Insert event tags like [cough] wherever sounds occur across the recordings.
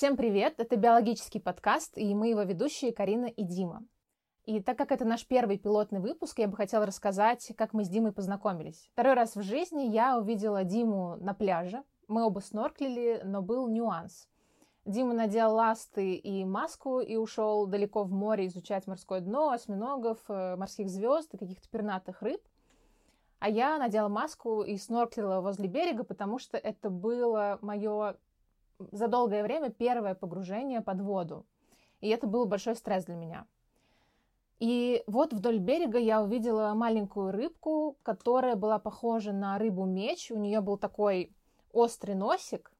Всем привет! Это биологический подкаст, и мы его ведущие Карина и Дима. И так как это наш первый пилотный выпуск, я бы хотела рассказать, как мы с Димой познакомились. Второй раз в жизни я увидела Диму на пляже. Мы оба снорклили, но был нюанс. Дима надел ласты и маску и ушел далеко в море изучать морское дно, осьминогов, э, морских звезд и каких-то пернатых рыб. А я надела маску и снорклила возле берега, потому что это было мое за долгое время первое погружение под воду. И это был большой стресс для меня. И вот вдоль берега я увидела маленькую рыбку, которая была похожа на рыбу-меч. У нее был такой острый носик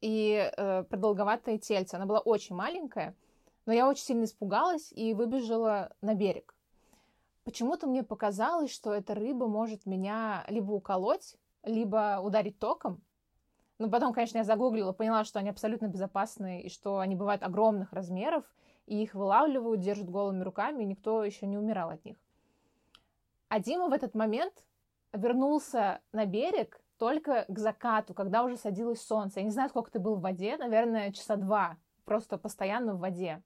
и э, продолговатое тельце. Она была очень маленькая, но я очень сильно испугалась и выбежала на берег. Почему-то мне показалось, что эта рыба может меня либо уколоть, либо ударить током. Но потом, конечно, я загуглила, поняла, что они абсолютно безопасны и что они бывают огромных размеров, и их вылавливают, держат голыми руками, и никто еще не умирал от них. А Дима в этот момент вернулся на берег только к закату, когда уже садилось солнце. Я не знаю, сколько ты был в воде, наверное, часа два, просто постоянно в воде.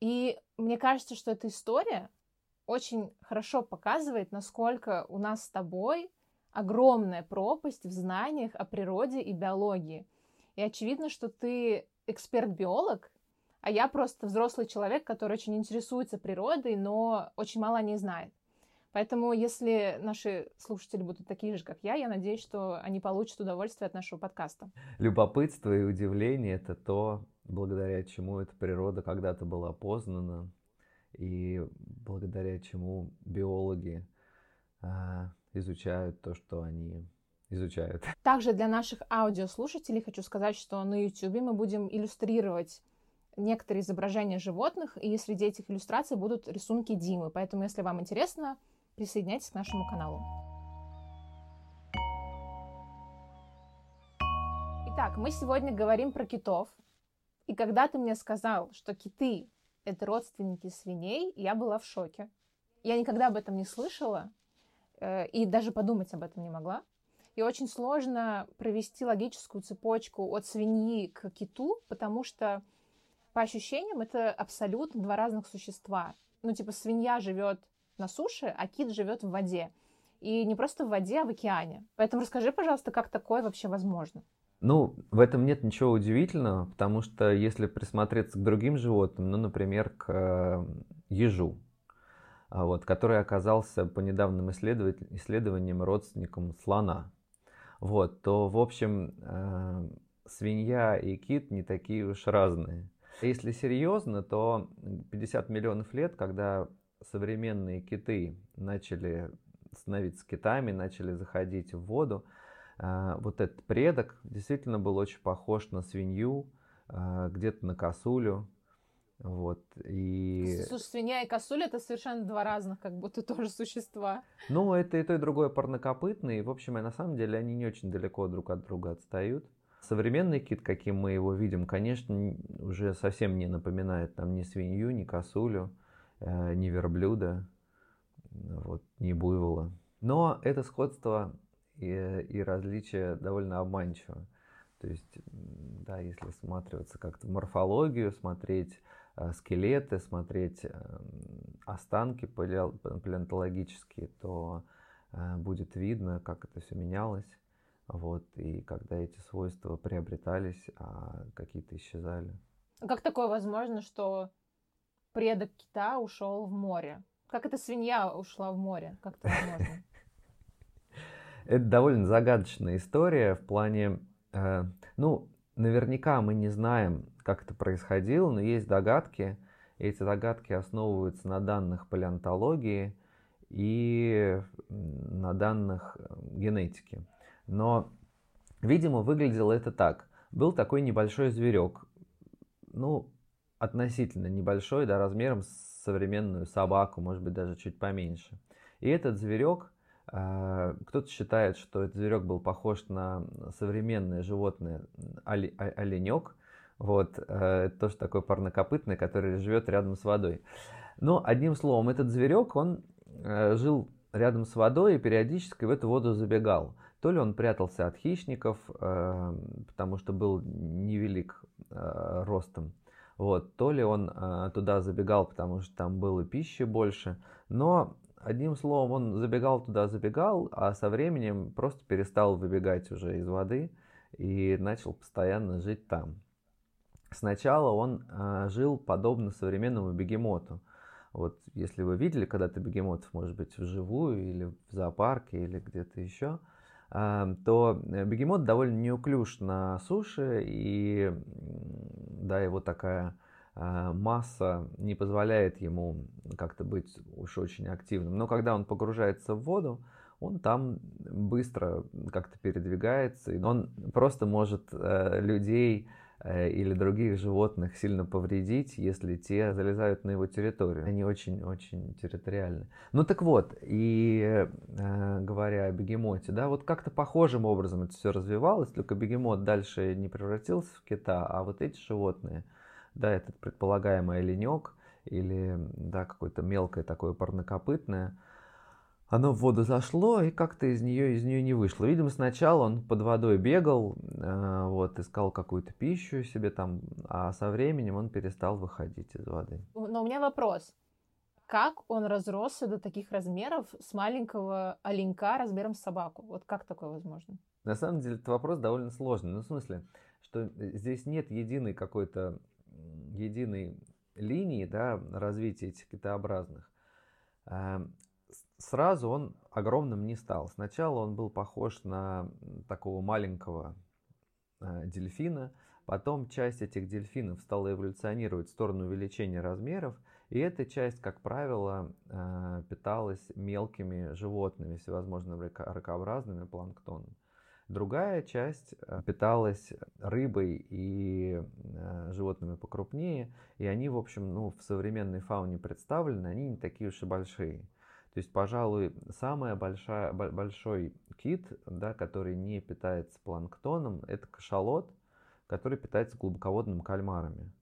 И мне кажется, что эта история очень хорошо показывает, насколько у нас с тобой огромная пропасть в знаниях о природе и биологии. И очевидно, что ты эксперт-биолог, а я просто взрослый человек, который очень интересуется природой, но очень мало о ней знает. Поэтому, если наши слушатели будут такие же, как я, я надеюсь, что они получат удовольствие от нашего подкаста. Любопытство и удивление — это то, благодаря чему эта природа когда-то была познана, и благодаря чему биологи а, изучают то, что они изучают. [laughs] Также для наших аудиослушателей хочу сказать, что на YouTube мы будем иллюстрировать некоторые изображения животных, и среди этих иллюстраций будут рисунки Димы. Поэтому, если вам интересно, присоединяйтесь к нашему каналу. Итак, мы сегодня говорим про китов. И когда ты мне сказал, что киты — это родственники свиней, я была в шоке. Я никогда об этом не слышала, и даже подумать об этом не могла. И очень сложно провести логическую цепочку от свиньи к киту, потому что по ощущениям это абсолютно два разных существа. Ну, типа, свинья живет на суше, а кит живет в воде. И не просто в воде, а в океане. Поэтому расскажи, пожалуйста, как такое вообще возможно? Ну, в этом нет ничего удивительного, потому что если присмотреться к другим животным, ну, например, к э, ежу, вот, который оказался по недавним исследованиям родственником слона. Вот, то, в общем, э, свинья и кит не такие уж разные. Если серьезно, то 50 миллионов лет, когда современные киты начали становиться китами, начали заходить в воду, э, вот этот предок действительно был очень похож на свинью, э, где-то на косулю, вот, и... Слушай, свинья и косуль это совершенно два разных, как будто тоже существа. Ну, это и то, и другое парнокопытные. В общем, и на самом деле они не очень далеко друг от друга отстают. Современный кит, каким мы его видим, конечно, уже совсем не напоминает нам ни свинью, ни косулю, э, ни верблюда, вот, ни буйвола. Но это сходство и, и различие довольно обманчиво. То есть, да, если всматриваться как-то в морфологию, смотреть скелеты, смотреть эм, останки палеонтологические, то э, будет видно, как это все менялось. Вот, и когда эти свойства приобретались, а какие-то исчезали. А как такое возможно, что предок кита ушел в море? Как эта свинья ушла в море? Как это возможно? [laughs] Это довольно загадочная история в плане, э, ну, наверняка мы не знаем, как это происходило, но есть догадки. Эти догадки основываются на данных палеонтологии и на данных э, генетики. Но, видимо, выглядело это так. Был такой небольшой зверек, ну, относительно небольшой, да, размером с современную собаку, может быть, даже чуть поменьше. И этот зверек кто-то считает, что этот зверек был похож на современное животное оленек. Вот, э, это тоже такой парнокопытный, который живет рядом с водой. Но одним словом, этот зверек, он э, жил рядом с водой и периодически в эту воду забегал. То ли он прятался от хищников, потому что был невелик ростом. Вот, то ли он туда забегал, потому что там было пищи больше, но одним словом он забегал туда, забегал, а со временем просто перестал выбегать уже из воды и начал постоянно жить там. Сначала он э, жил подобно современному бегемоту. Вот если вы видели когда-то бегемотов, может быть, вживую или в зоопарке или где-то еще, э, то бегемот довольно неуклюж на суше, и да, его такая масса не позволяет ему как-то быть уж очень активным. Но когда он погружается в воду, он там быстро как-то передвигается, и он просто может э, людей Э, или других животных сильно повредить, если те залезают на его территорию. Они очень-очень территориальны. Ну так вот, и э, говоря о бегемоте, да, вот как-то похожим образом это все развивалось, только бегемот дальше не превратился в кита, а вот эти животные, да, этот предполагаемый оленек или, да, какое-то мелкое такое парнокопытное – оно в воду зашло и как-то из нее, из нее не вышло. Видимо, сначала он под водой бегал, э, вот, искал какую-то пищу себе там, а со временем он перестал выходить из воды. Но у меня вопрос. Как он разросся до таких размеров с маленького оленька размером с собаку? Вот как такое возможно? На самом деле, этот вопрос довольно сложный. Ну, в смысле, что здесь нет единой какой-то единой линии да, развития этих китообразных. Эм, сразу он огромным не стал. Сначала он был похож на такого маленького э, дельфина, потом часть этих дельфинов стала эволюционировать в сторону увеличения размеров, и эта часть, как правило, э, питалась мелкими животными, всевозможными ракообразными планктоном. Другая часть э, питалась рыбой и животными покрупнее, и они, в общем, ну, в современной фауне представлены, они не такие уж и большие. То есть, пожалуй, самый большая, большой кит, да, который не питается планктоном, это кашалот, который питается глубоководными кальмарами.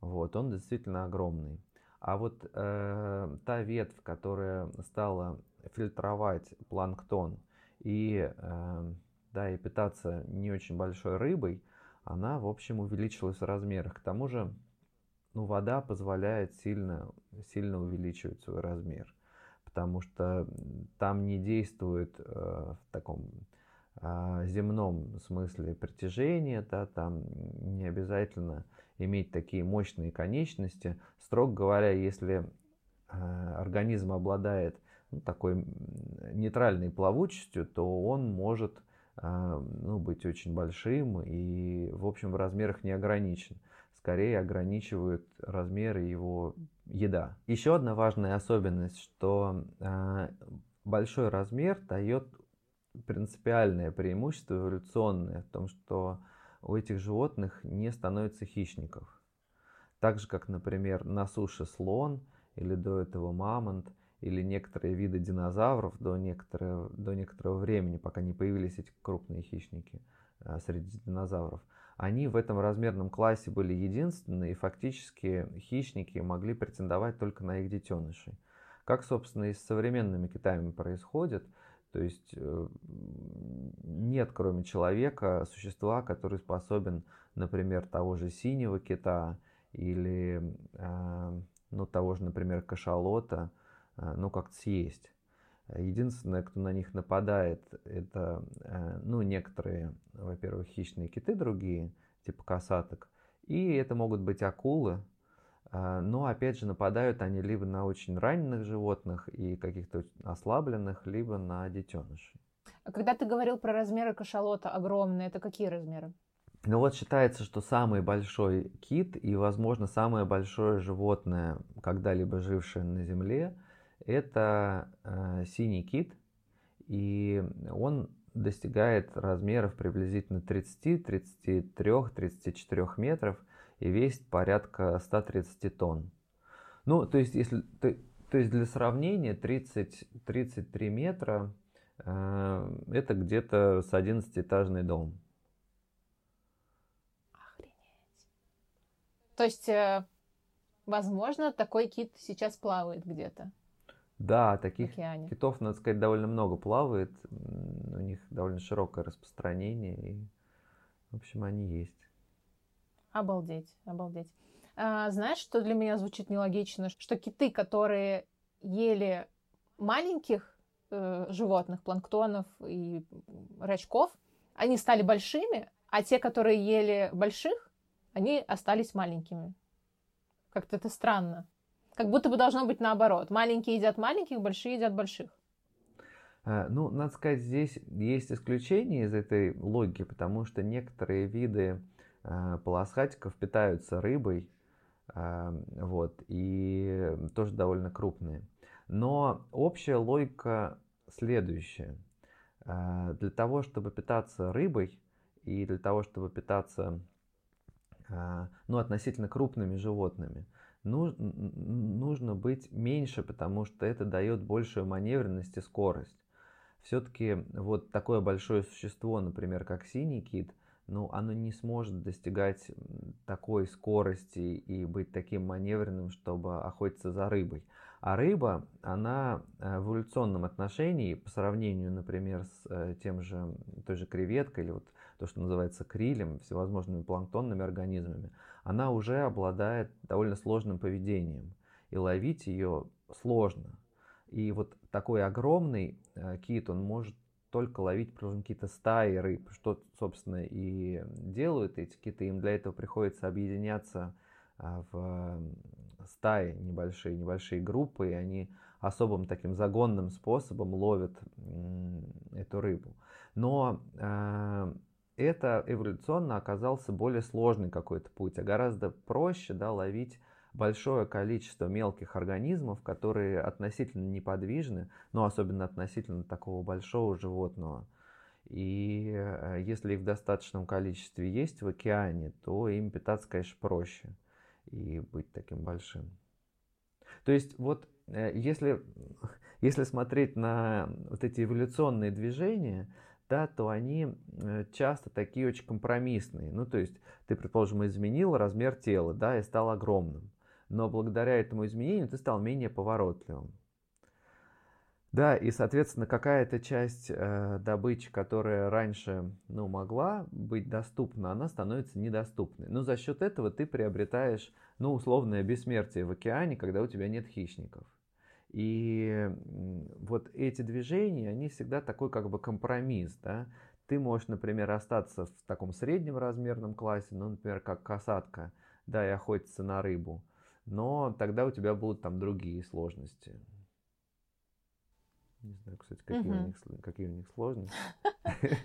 Вот, он действительно огромный. А вот э, та ветвь, которая стала фильтровать планктон и, э, да, и питаться не очень большой рыбой, она, в общем, увеличилась в размерах. К тому же, ну, вода позволяет сильно, сильно увеличивать свой размер потому что там не действует э, в таком э, земном смысле притяжение, да, там не обязательно иметь такие мощные конечности. Строго говоря, если э, организм обладает ну, такой нейтральной плавучестью, то он может ну, быть очень большим и, в общем, в размерах не ограничен скорее ограничивают размеры его еда. Еще одна важная особенность, что э, большой размер дает принципиальное преимущество эволюционное в том, что у этих животных не становится хищников. Так же, как, например, на суше слон или до этого мамонт или некоторые виды динозавров до некоторого, до некоторого времени, пока не появились эти крупные хищники э, среди динозавров – они в этом размерном классе были единственные, и фактически хищники могли претендовать только на их детенышей. Как, собственно, и с современными китами происходит, то есть э, нет, кроме человека, существа, который способен, например, того же синего кита или э, ну, того же, например, кашалота, ну, как-то съесть. Единственное, кто на них нападает, это э, ну, некоторые, во-первых, хищные киты другие, типа касаток, и это могут быть акулы, э, но опять же нападают они либо на очень раненых животных и каких-то ослабленных, либо на детенышей. А когда ты говорил про размеры кашалота огромные, это какие размеры? Ну вот считается, что самый большой кит и, возможно, самое большое животное, когда-либо жившее на Земле – это э, синий кит, и он достигает размеров приблизительно 30, 33, 34 метров и весит порядка 130 тонн. Ну, то есть, если, то, то есть для сравнения 30, 33 метра э, это где-то с 11-этажный дом. Охренеть. То есть, э, возможно, такой кит сейчас плавает где-то. Да, таких океане. китов, надо сказать, довольно много плавает. У них довольно широкое распространение. И, в общем, они есть. Обалдеть, обалдеть. А, знаешь, что для меня звучит нелогично? Что киты, которые ели маленьких э, животных, планктонов и рачков, они стали большими, а те, которые ели больших, они остались маленькими. Как-то это странно. Как будто бы должно быть наоборот. Маленькие едят маленьких, большие едят больших. А, ну, надо сказать, здесь есть исключения из этой логики, потому что некоторые виды э, полосхатиков питаются рыбой, э, вот, и тоже довольно крупные. Но общая логика следующая. Для того, чтобы питаться рыбой и для того, чтобы питаться ну, относительно крупными животными, нужно быть меньше, потому что это дает большую маневренность и скорость все-таки вот такое большое существо, например, как синий кит, ну, оно не сможет достигать такой скорости и быть таким маневренным, чтобы охотиться за рыбой. А рыба, она э, в эволюционном отношении, по сравнению, например, с э, тем же, той же креветкой, или вот то, что называется крилем, всевозможными планктонными организмами, она уже обладает довольно сложным поведением. И ловить ее сложно. И вот такой огромный э, кит, он может только ловить какие-то стаи рыб, что, собственно, и делают эти киты. Им для этого приходится объединяться а, в стаи небольшие, небольшие группы, и они особым таким загонным способом ловят эту рыбу. Но э, это эволюционно оказался более сложный какой-то путь, а гораздо проще да, ловить большое количество мелких организмов, которые относительно неподвижны, но особенно относительно такого большого животного. И э, если их в достаточном количестве есть в океане, то им питаться, конечно, проще и быть таким большим. То есть вот э, если, [laughs] если смотреть на вот эти эволюционные движения, да, то они э, часто такие очень компромиссные. Ну, то есть ты, предположим, изменил размер тела, да, и стал огромным но благодаря этому изменению ты стал менее поворотливым. Да, и, соответственно, какая-то часть э, добычи, которая раньше ну, могла быть доступна, она становится недоступной. Но за счет этого ты приобретаешь ну, условное бессмертие в океане, когда у тебя нет хищников. И вот эти движения, они всегда такой как бы компромисс. Да? Ты можешь, например, остаться в таком среднем размерном классе, ну, например, как касатка, да, и охотиться на рыбу но тогда у тебя будут там другие сложности. Не знаю, кстати, какие, угу. у, них, какие у них сложности. [laughs]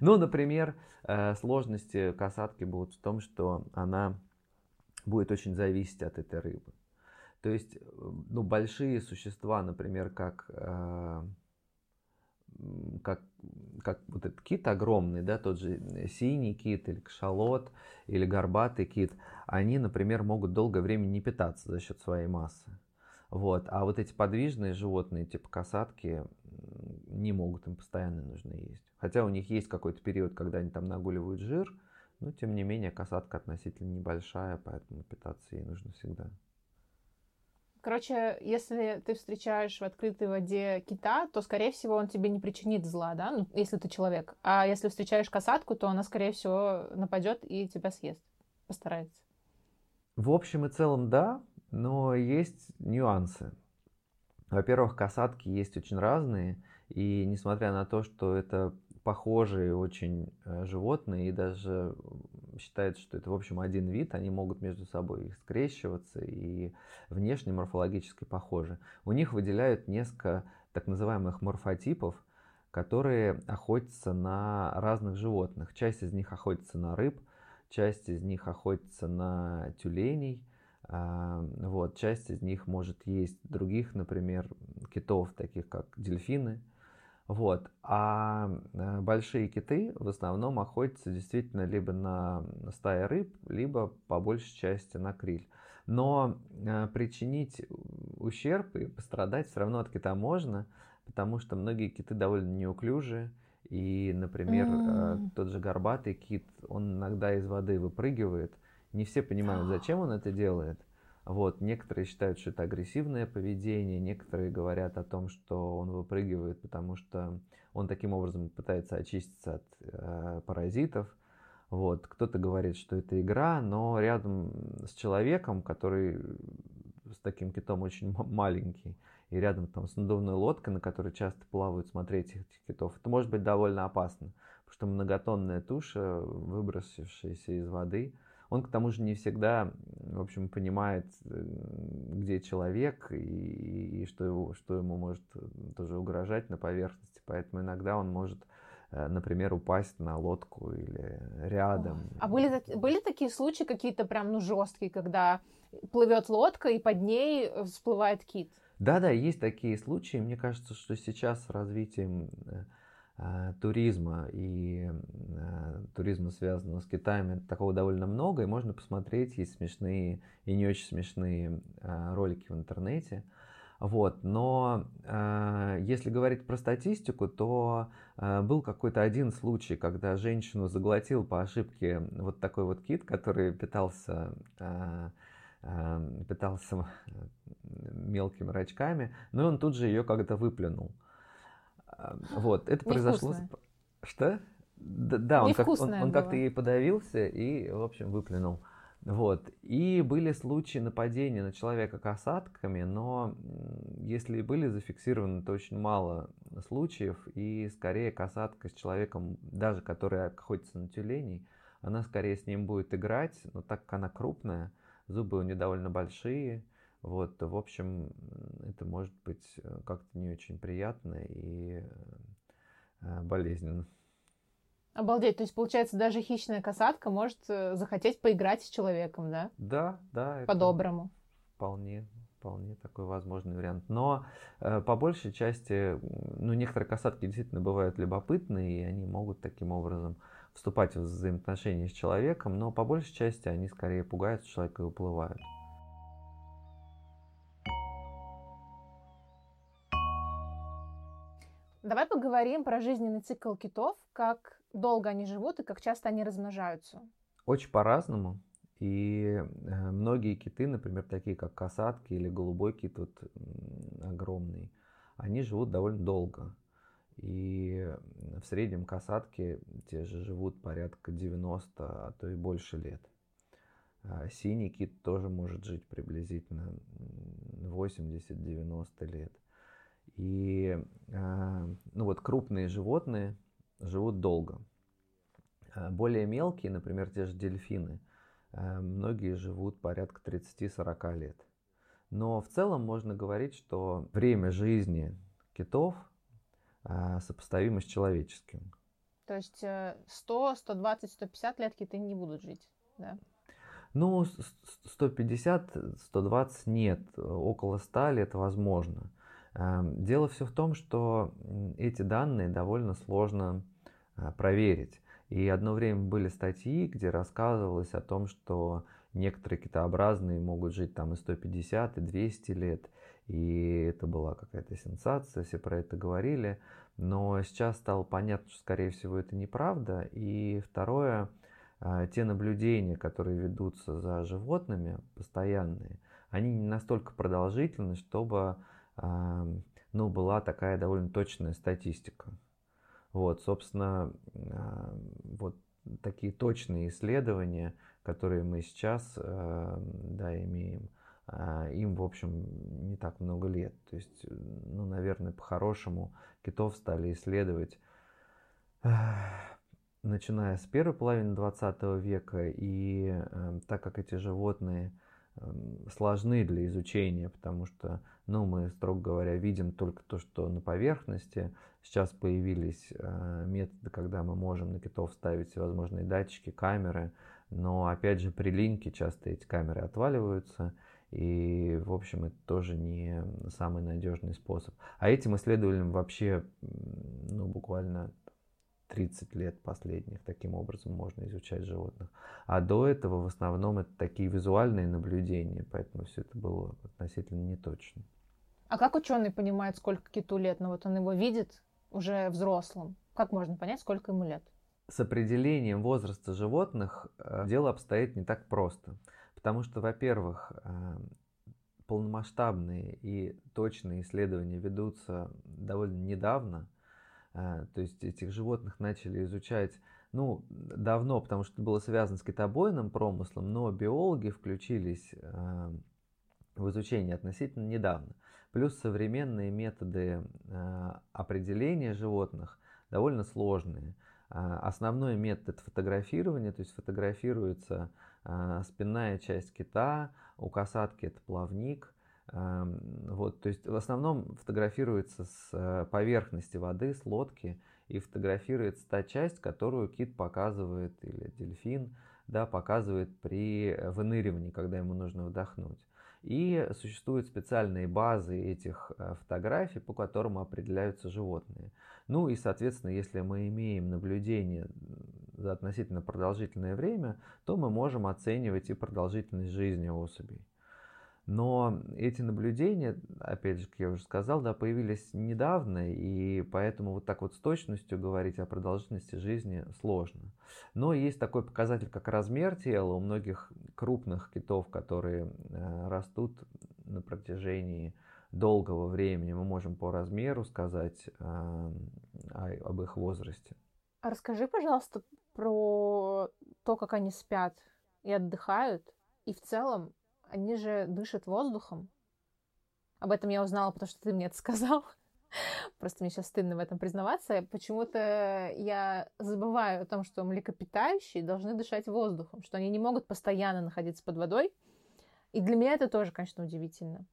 Ну, например, э, сложности касатки будут в том, что она будет очень зависеть от этой рыбы. То есть, ну, большие существа, например, как э, как, как вот этот кит огромный, да, тот же синий кит или кашалот или горбатый кит, они, например, могут долгое время не питаться за счет своей массы. Вот. А вот эти подвижные животные, типа касатки, не могут, им постоянно нужно есть. Хотя у них есть какой-то период, когда они там нагуливают жир, но тем не менее касатка относительно небольшая, поэтому питаться ей нужно всегда. Короче, если ты встречаешь в открытой воде кита, то, скорее всего, он тебе не причинит зла, да, ну, если ты человек. А если встречаешь касатку, то она, скорее всего, нападет и тебя съест. Постарается. В общем и целом, да, но есть нюансы. Во-первых, касатки есть очень разные, и несмотря на то, что это похожие очень э, животные, и даже считается, что это, в общем, один вид, они могут между собой скрещиваться и внешне морфологически похожи. У них выделяют несколько так называемых морфотипов, которые охотятся на разных животных. Часть из них охотится на рыб, часть из них охотится на тюленей, а, вот, часть из них может есть других, например, китов, таких как дельфины – вот. А э, большие киты в основном охотятся действительно либо на стаи рыб, либо по большей части на криль. Но э, причинить ущерб и пострадать все равно от кита можно, потому что многие киты довольно неуклюжие. И, например, mm. тот же горбатый кит, он иногда из воды выпрыгивает. Не все понимают, зачем он это делает. Вот, некоторые считают, что это агрессивное поведение, некоторые говорят о том, что он выпрыгивает, потому что он таким образом пытается очиститься от э, паразитов. Вот. Кто-то говорит, что это игра, но рядом с человеком, который с таким китом очень маленький, и рядом там с надувной лодкой, на которой часто плавают смотреть этих китов, это может быть довольно опасно, потому что многотонная туша, выбросившаяся из воды, он к тому же не всегда, в общем, понимает, э, где человек и, и что, его, что ему может э, тоже угрожать на поверхности. Поэтому иногда он может, э, например, упасть на лодку или рядом. А были, были такие случаи какие-то прям ну, жесткие, когда плывет лодка и под ней всплывает кит? Да-да, есть такие случаи. Мне кажется, что сейчас с развитием Э, туризма и э, туризма, связанного с Китаем, такого довольно много, и можно посмотреть, есть смешные и не очень смешные э, ролики в интернете. Вот. Но э, если говорить про статистику, то э, был какой-то один случай, когда женщину заглотил по ошибке вот такой вот кит, который питался, э, э, питался [laughs] мелкими рачками, но он тут же ее как-то выплюнул. Вот, это произошло... Что? Да, да он, как, он, он как-то ей подавился и, в общем, выплюнул. Вот. И были случаи нападения на человека касатками, но если и были зафиксированы, то очень мало случаев, и скорее касатка с человеком, даже который охотится на тюленей, она скорее с ним будет играть, но так как она крупная, зубы у нее довольно большие, вот, в общем, это может быть э, как-то не очень приятно и э, болезненно. Обалдеть, то есть, получается, даже хищная касатка может э, захотеть поиграть с человеком, да? Да, да. По-доброму. Вполне, вполне такой возможный вариант. Но э, по большей части, ну, некоторые касатки действительно бывают любопытные, и они могут таким образом вступать в взаимоотношения с человеком, но по большей части они скорее пугают человека и уплывают. Давай поговорим про жизненный цикл китов, как долго они живут и как часто они размножаются. Очень по-разному. И э, многие киты, например, такие как касатки или голубой кит, вот огромный, они живут довольно долго. И в среднем касатки те же живут порядка 90, а то и больше лет. А синий кит тоже может жить приблизительно 80-90 лет. И а, ну вот крупные животные живут долго. А, более мелкие, например, те же дельфины, а, многие живут порядка 30-40 лет. Но в целом можно говорить, что время жизни китов сопоставимо с человеческим. То есть 100, 120, 150 лет киты не будут жить, да? Ну, 150, 120 нет, около 100 лет возможно. Эм, дело все в том, что эти данные довольно сложно э, проверить. И одно время были статьи, где рассказывалось о том, что некоторые китообразные могут жить там и 150, и 200 лет. И это была какая-то сенсация, все про это говорили. Но сейчас стало понятно, что, скорее всего, это неправда. И второе, э, те наблюдения, которые ведутся за животными, постоянные, они не настолько продолжительны, чтобы ну, была такая довольно точная статистика. Вот, собственно, вот такие точные исследования, которые мы сейчас да, имеем, а, им, в общем, не так много лет. То есть, ну, наверное, по-хорошему китов стали исследовать начиная с первой половины 20 века, и так как эти животные сложны для изучения, потому что, ну, мы, строго говоря, видим только то, что на поверхности. Сейчас появились э, методы, когда мы можем на китов ставить всевозможные датчики, камеры, но, опять же, при линьке часто эти камеры отваливаются, и, в общем, это тоже не самый надежный способ. А этим исследователям вообще, ну, буквально 30 лет последних таким образом можно изучать животных. А до этого в основном это такие визуальные наблюдения, поэтому все это было относительно неточно. А как ученый понимает, сколько киту лет? Ну вот он его видит уже взрослым. Как можно понять, сколько ему лет? С определением возраста животных э, дело обстоит не так просто. Потому что, во-первых, э, полномасштабные и точные исследования ведутся довольно недавно, то есть этих животных начали изучать ну, давно, потому что это было связано с китобойным промыслом, но биологи включились э, в изучение относительно недавно. Плюс современные методы э, определения животных довольно сложные. Основной метод фотографирования, то есть фотографируется спинная часть кита, у касатки это плавник, вот, то есть в основном фотографируется с поверхности воды, с лодки, и фотографируется та часть, которую кит показывает, или дельфин, да, показывает при выныривании, когда ему нужно вдохнуть. И существуют специальные базы этих э, фотографий, по которым определяются животные. Ну и, соответственно, если мы имеем наблюдение за относительно продолжительное время, то мы можем оценивать и продолжительность жизни особей. Но эти наблюдения, опять же, как я уже сказал, да, появились недавно, и поэтому вот так вот с точностью говорить о продолжительности жизни сложно. Но есть такой показатель, как размер тела у многих крупных китов, которые э, растут на протяжении долгого времени. Мы можем по размеру сказать э, об их возрасте. А расскажи, пожалуйста, про то, как они спят и отдыхают, и в целом они же дышат воздухом. Об этом я узнала, потому что ты мне это [laughs] сказал. Просто мне сейчас стыдно в этом признаваться. Почему-то я забываю о том, что млекопитающие должны дышать воздухом, что они не могут постоянно находиться под водой. И для меня это тоже, конечно, удивительно.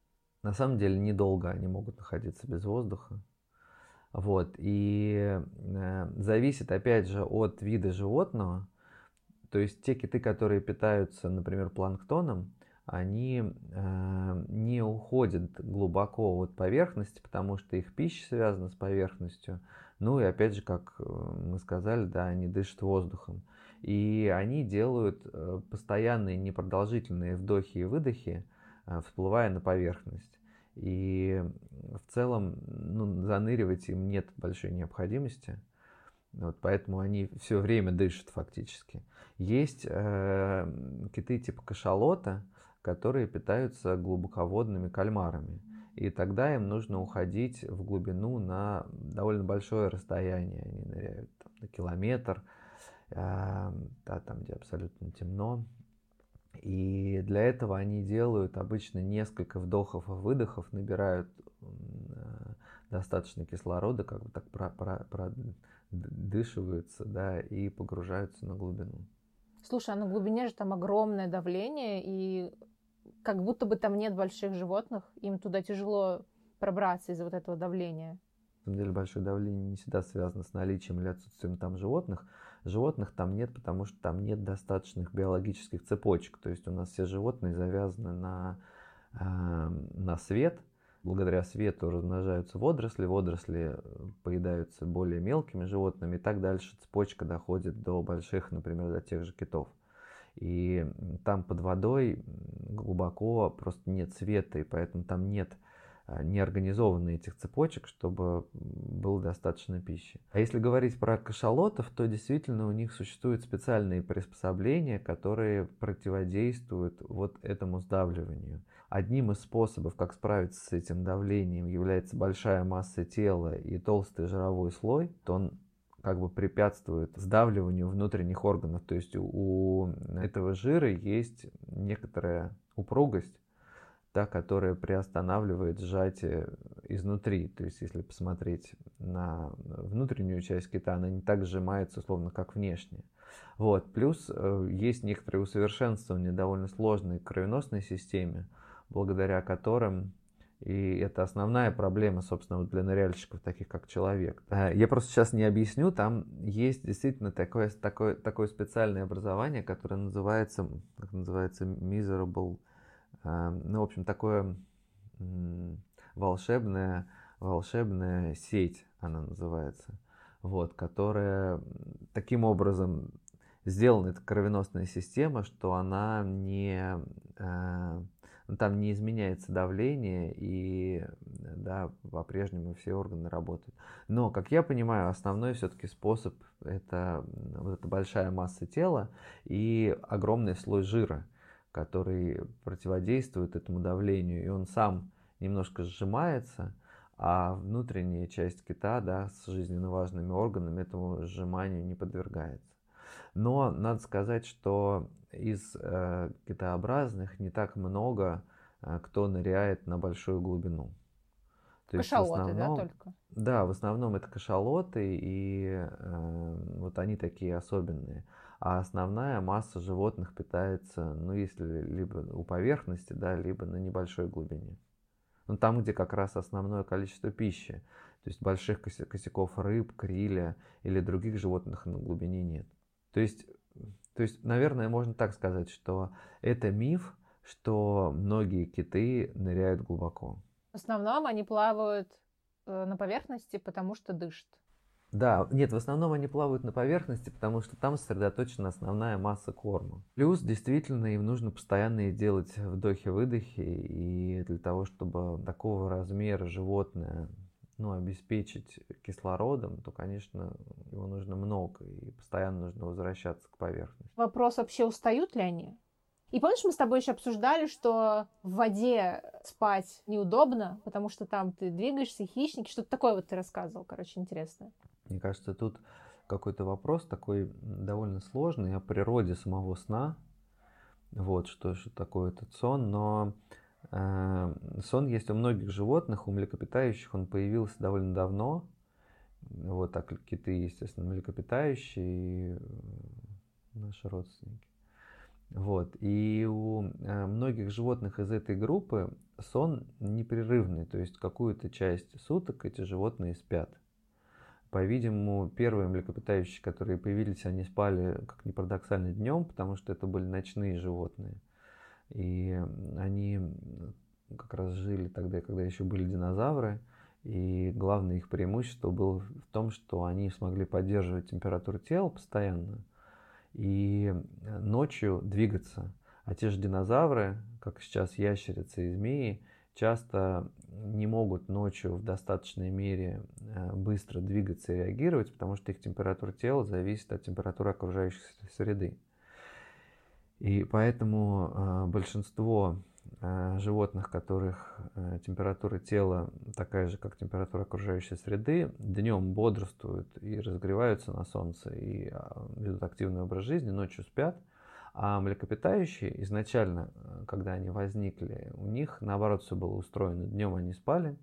На самом деле недолго они могут находиться без воздуха. Вот. И э, зависит, опять же, от вида животного. То есть те киты, которые питаются, например, планктоном, они э, не уходят глубоко от поверхности, потому что их пища связана с поверхностью. Ну и опять же, как э, мы сказали, да, они дышат воздухом. И они делают э, постоянные непродолжительные вдохи и выдохи, э, всплывая на поверхность. И в целом ну, заныривать им нет большой необходимости. Вот поэтому они все время дышат фактически. Есть э, киты типа кашалота, которые питаются глубоководными кальмарами. И тогда им нужно уходить в глубину на довольно большое расстояние. Они ныряют там, на километр, э, да, там, где абсолютно темно. И для этого они делают обычно несколько вдохов и выдохов, набирают э, достаточно кислорода, как бы так продышиваются, да, и погружаются на глубину. Слушай, а на глубине же там огромное давление, и как будто бы там нет больших животных, им туда тяжело пробраться из-за вот этого давления. На самом деле большое давление не всегда связано с наличием или отсутствием там животных. Животных там нет, потому что там нет достаточных биологических цепочек. То есть у нас все животные завязаны на, э, на свет. Благодаря свету размножаются водоросли, водоросли поедаются более мелкими животными, и так дальше цепочка доходит до больших, например, до тех же китов. И там под водой глубоко просто нет света, и поэтому там нет а, не организованы этих цепочек, чтобы было достаточно пищи. А если говорить про кашалотов, то действительно у них существуют специальные приспособления, которые противодействуют вот этому сдавливанию. Одним из способов, как справиться с этим давлением, является большая масса тела и толстый жировой слой. То он как бы препятствует сдавливанию внутренних органов. То есть у этого жира есть некоторая упругость, та, которая приостанавливает сжатие изнутри. То есть если посмотреть на внутреннюю часть кита, она не так сжимается, условно, как внешняя. Вот. Плюс э, есть некоторые усовершенствования довольно сложной кровеносной системе, благодаря которым и это основная проблема, собственно, для ныряльщиков, таких как человек. Э, я просто сейчас не объясню, там есть действительно такое, такое, такое специальное образование, которое называется, как называется, miserable, э, ну, в общем, такое волшебная, волшебная сеть, она называется, вот, которая таким образом сделана, эта кровеносная система, что она не э, там не изменяется давление и да, по-прежнему все органы работают. Но, как я понимаю, основной все-таки способ это вот эта большая масса тела и огромный слой жира, который противодействует этому давлению, и он сам немножко сжимается, а внутренняя часть кита да, с жизненно важными органами этому сжиманию не подвергается. Но надо сказать, что из э, китообразных не так много э, кто ныряет на большую глубину. То кашалоты, основном, да, только? Да, в основном это кашалоты, и э, вот они такие особенные. А основная масса животных питается, ну, если либо у поверхности, да, либо на небольшой глубине. Ну, там, где как раз основное количество пищи. То есть больших косяков рыб, криля или других животных на глубине нет. То есть, то есть, наверное, можно так сказать, что это миф, что многие киты ныряют глубоко. В основном они плавают э, на поверхности, потому что дышат. Да, нет, в основном они плавают на поверхности, потому что там сосредоточена основная масса корма. Плюс действительно им нужно постоянно делать вдохи-выдохи, и для того, чтобы такого размера животное ну, обеспечить кислородом, то, конечно, его нужно много, и постоянно нужно возвращаться к поверхности. Вопрос вообще, устают ли они? И помнишь, мы с тобой еще обсуждали, что в воде спать неудобно, потому что там ты двигаешься, хищники, что-то такое вот ты рассказывал, короче, интересное. Мне кажется, тут какой-то вопрос такой довольно сложный о природе самого сна. Вот, что, что такое этот сон. Но сон есть у многих животных, у млекопитающих он появился довольно давно. Вот так киты, естественно, млекопитающие, наши родственники. Вот. И у э, многих животных из этой группы сон непрерывный, то есть какую-то часть суток эти животные спят. По-видимому, первые млекопитающие, которые появились, они спали, как ни парадоксально, днем, потому что это были ночные животные. И они как раз жили тогда, когда еще были динозавры. И главное их преимущество было в том, что они смогли поддерживать температуру тела постоянно и ночью двигаться. А те же динозавры, как сейчас ящерицы и змеи, часто не могут ночью в достаточной мере э, быстро двигаться и реагировать, потому что их температура тела зависит от температуры окружающей среды. И поэтому э, большинство э, животных, которых температура тела такая же, как температура окружающей среды, днем бодрствуют и разогреваются на солнце и ведут активный образ жизни, ночью спят – а млекопитающие изначально, э, когда они возникли, у них наоборот все было устроено. Днем они спали,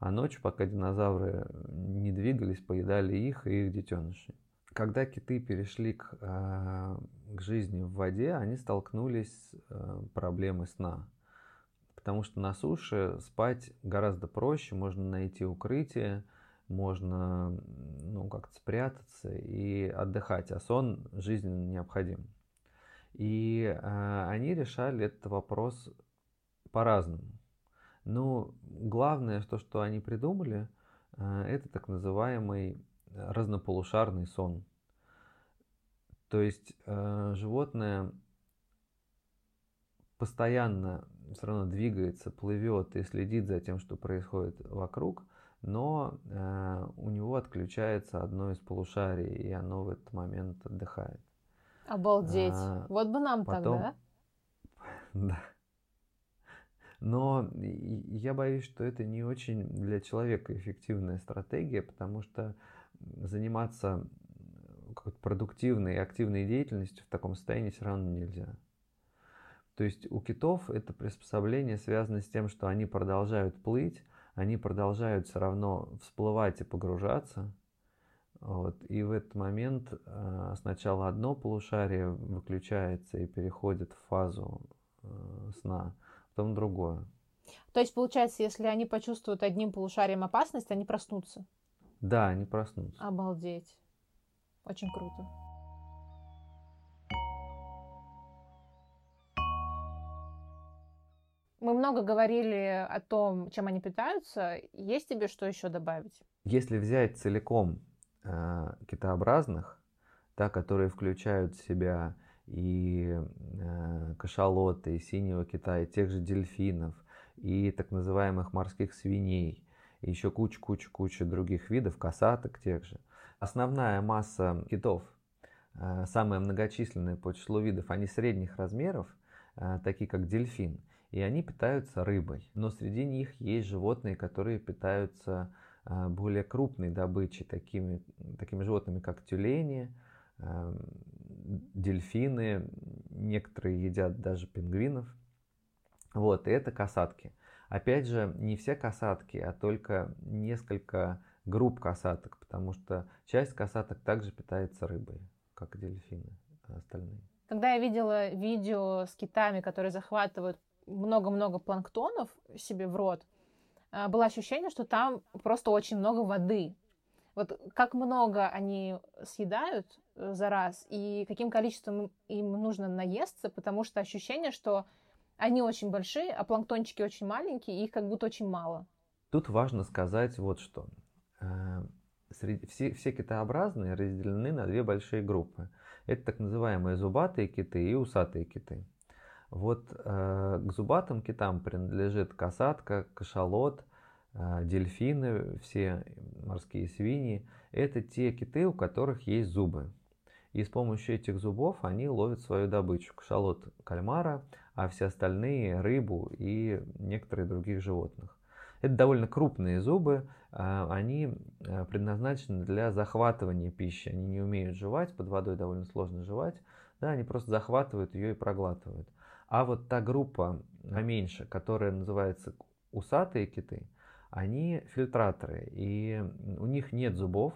а ночью, пока динозавры не двигались, поедали их и их детенышей. Когда киты перешли к, э, к жизни в воде, они столкнулись с э, проблемой сна. Потому что на суше спать гораздо проще, можно найти укрытие, можно ну, как-то спрятаться и отдыхать, а сон жизненно необходим. И э, они решали этот вопрос по-разному. Но главное, то, что они придумали, э, это так называемый разнополушарный сон. То есть э, животное постоянно все равно двигается, плывет и следит за тем, что происходит вокруг, но э, у него отключается одно из полушарий, и оно в этот момент отдыхает. Обалдеть. А, вот бы нам потом... так, да? [laughs] Да. Но я боюсь, что это не очень для человека эффективная стратегия, потому что заниматься какой-то продуктивной и активной деятельностью в таком состоянии все равно нельзя. То есть у китов это приспособление связано с тем, что они продолжают плыть, они продолжают все равно всплывать и погружаться, вот. И в этот момент э, сначала одно полушарие выключается и переходит в фазу э, сна, потом другое. То есть, получается, если они почувствуют одним полушарием опасность, они проснутся? Да, они проснутся. Обалдеть. Очень круто. Мы много говорили о том, чем они питаются. Есть тебе что еще добавить? Если взять целиком э, китообразных, да, которые включают в себя и э, кашалоты, и синего кита, и тех же дельфинов, и так называемых морских свиней, и еще куча-куча-куча других видов, касаток тех же. Основная масса китов, э, самая многочисленная по числу видов, они средних размеров, э, такие как дельфин, и они питаются рыбой. Но среди них есть животные, которые питаются а, более крупной добычей, такими, такими животными, как тюлени, дельфины, некоторые едят даже пингвинов. Вот, и это касатки. Опять же, не все касатки, а только несколько групп касаток, потому что часть касаток также питается рыбой, как дельфины остальные. Когда я видела видео с китами, которые захватывают много-много планктонов себе в рот, а, было ощущение, что там просто очень много воды. Вот как много они съедают э, за раз и каким количеством им нужно наесться, потому что ощущение, что они очень большие, а планктончики очень маленькие, и их как будто очень мало. Тут важно сказать вот что. Э, среди, все, все китообразные разделены на две большие группы. Это так называемые зубатые киты и усатые киты. Вот э, к зубатым китам принадлежит касатка, кашалот, э, дельфины, все морские свиньи. Это те киты, у которых есть зубы. И с помощью этих зубов они ловят свою добычу. Кашалот кальмара, а все остальные рыбу и некоторые других животных. Это довольно крупные зубы, а, они а, предназначены для захватывания пищи. Они не умеют жевать, под водой довольно сложно жевать, да, они просто захватывают ее и проглатывают. А вот та группа поменьше, которая называется усатые киты, они фильтраторы, и у них нет зубов,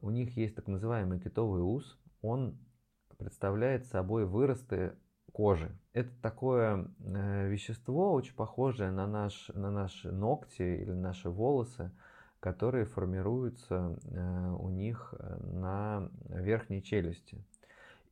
у них есть так называемый китовый ус, он представляет собой выросты кожи. Это такое э, вещество, очень похожее на, наш, на наши ногти или наши волосы, которые формируются э, у них э, на верхней челюсти.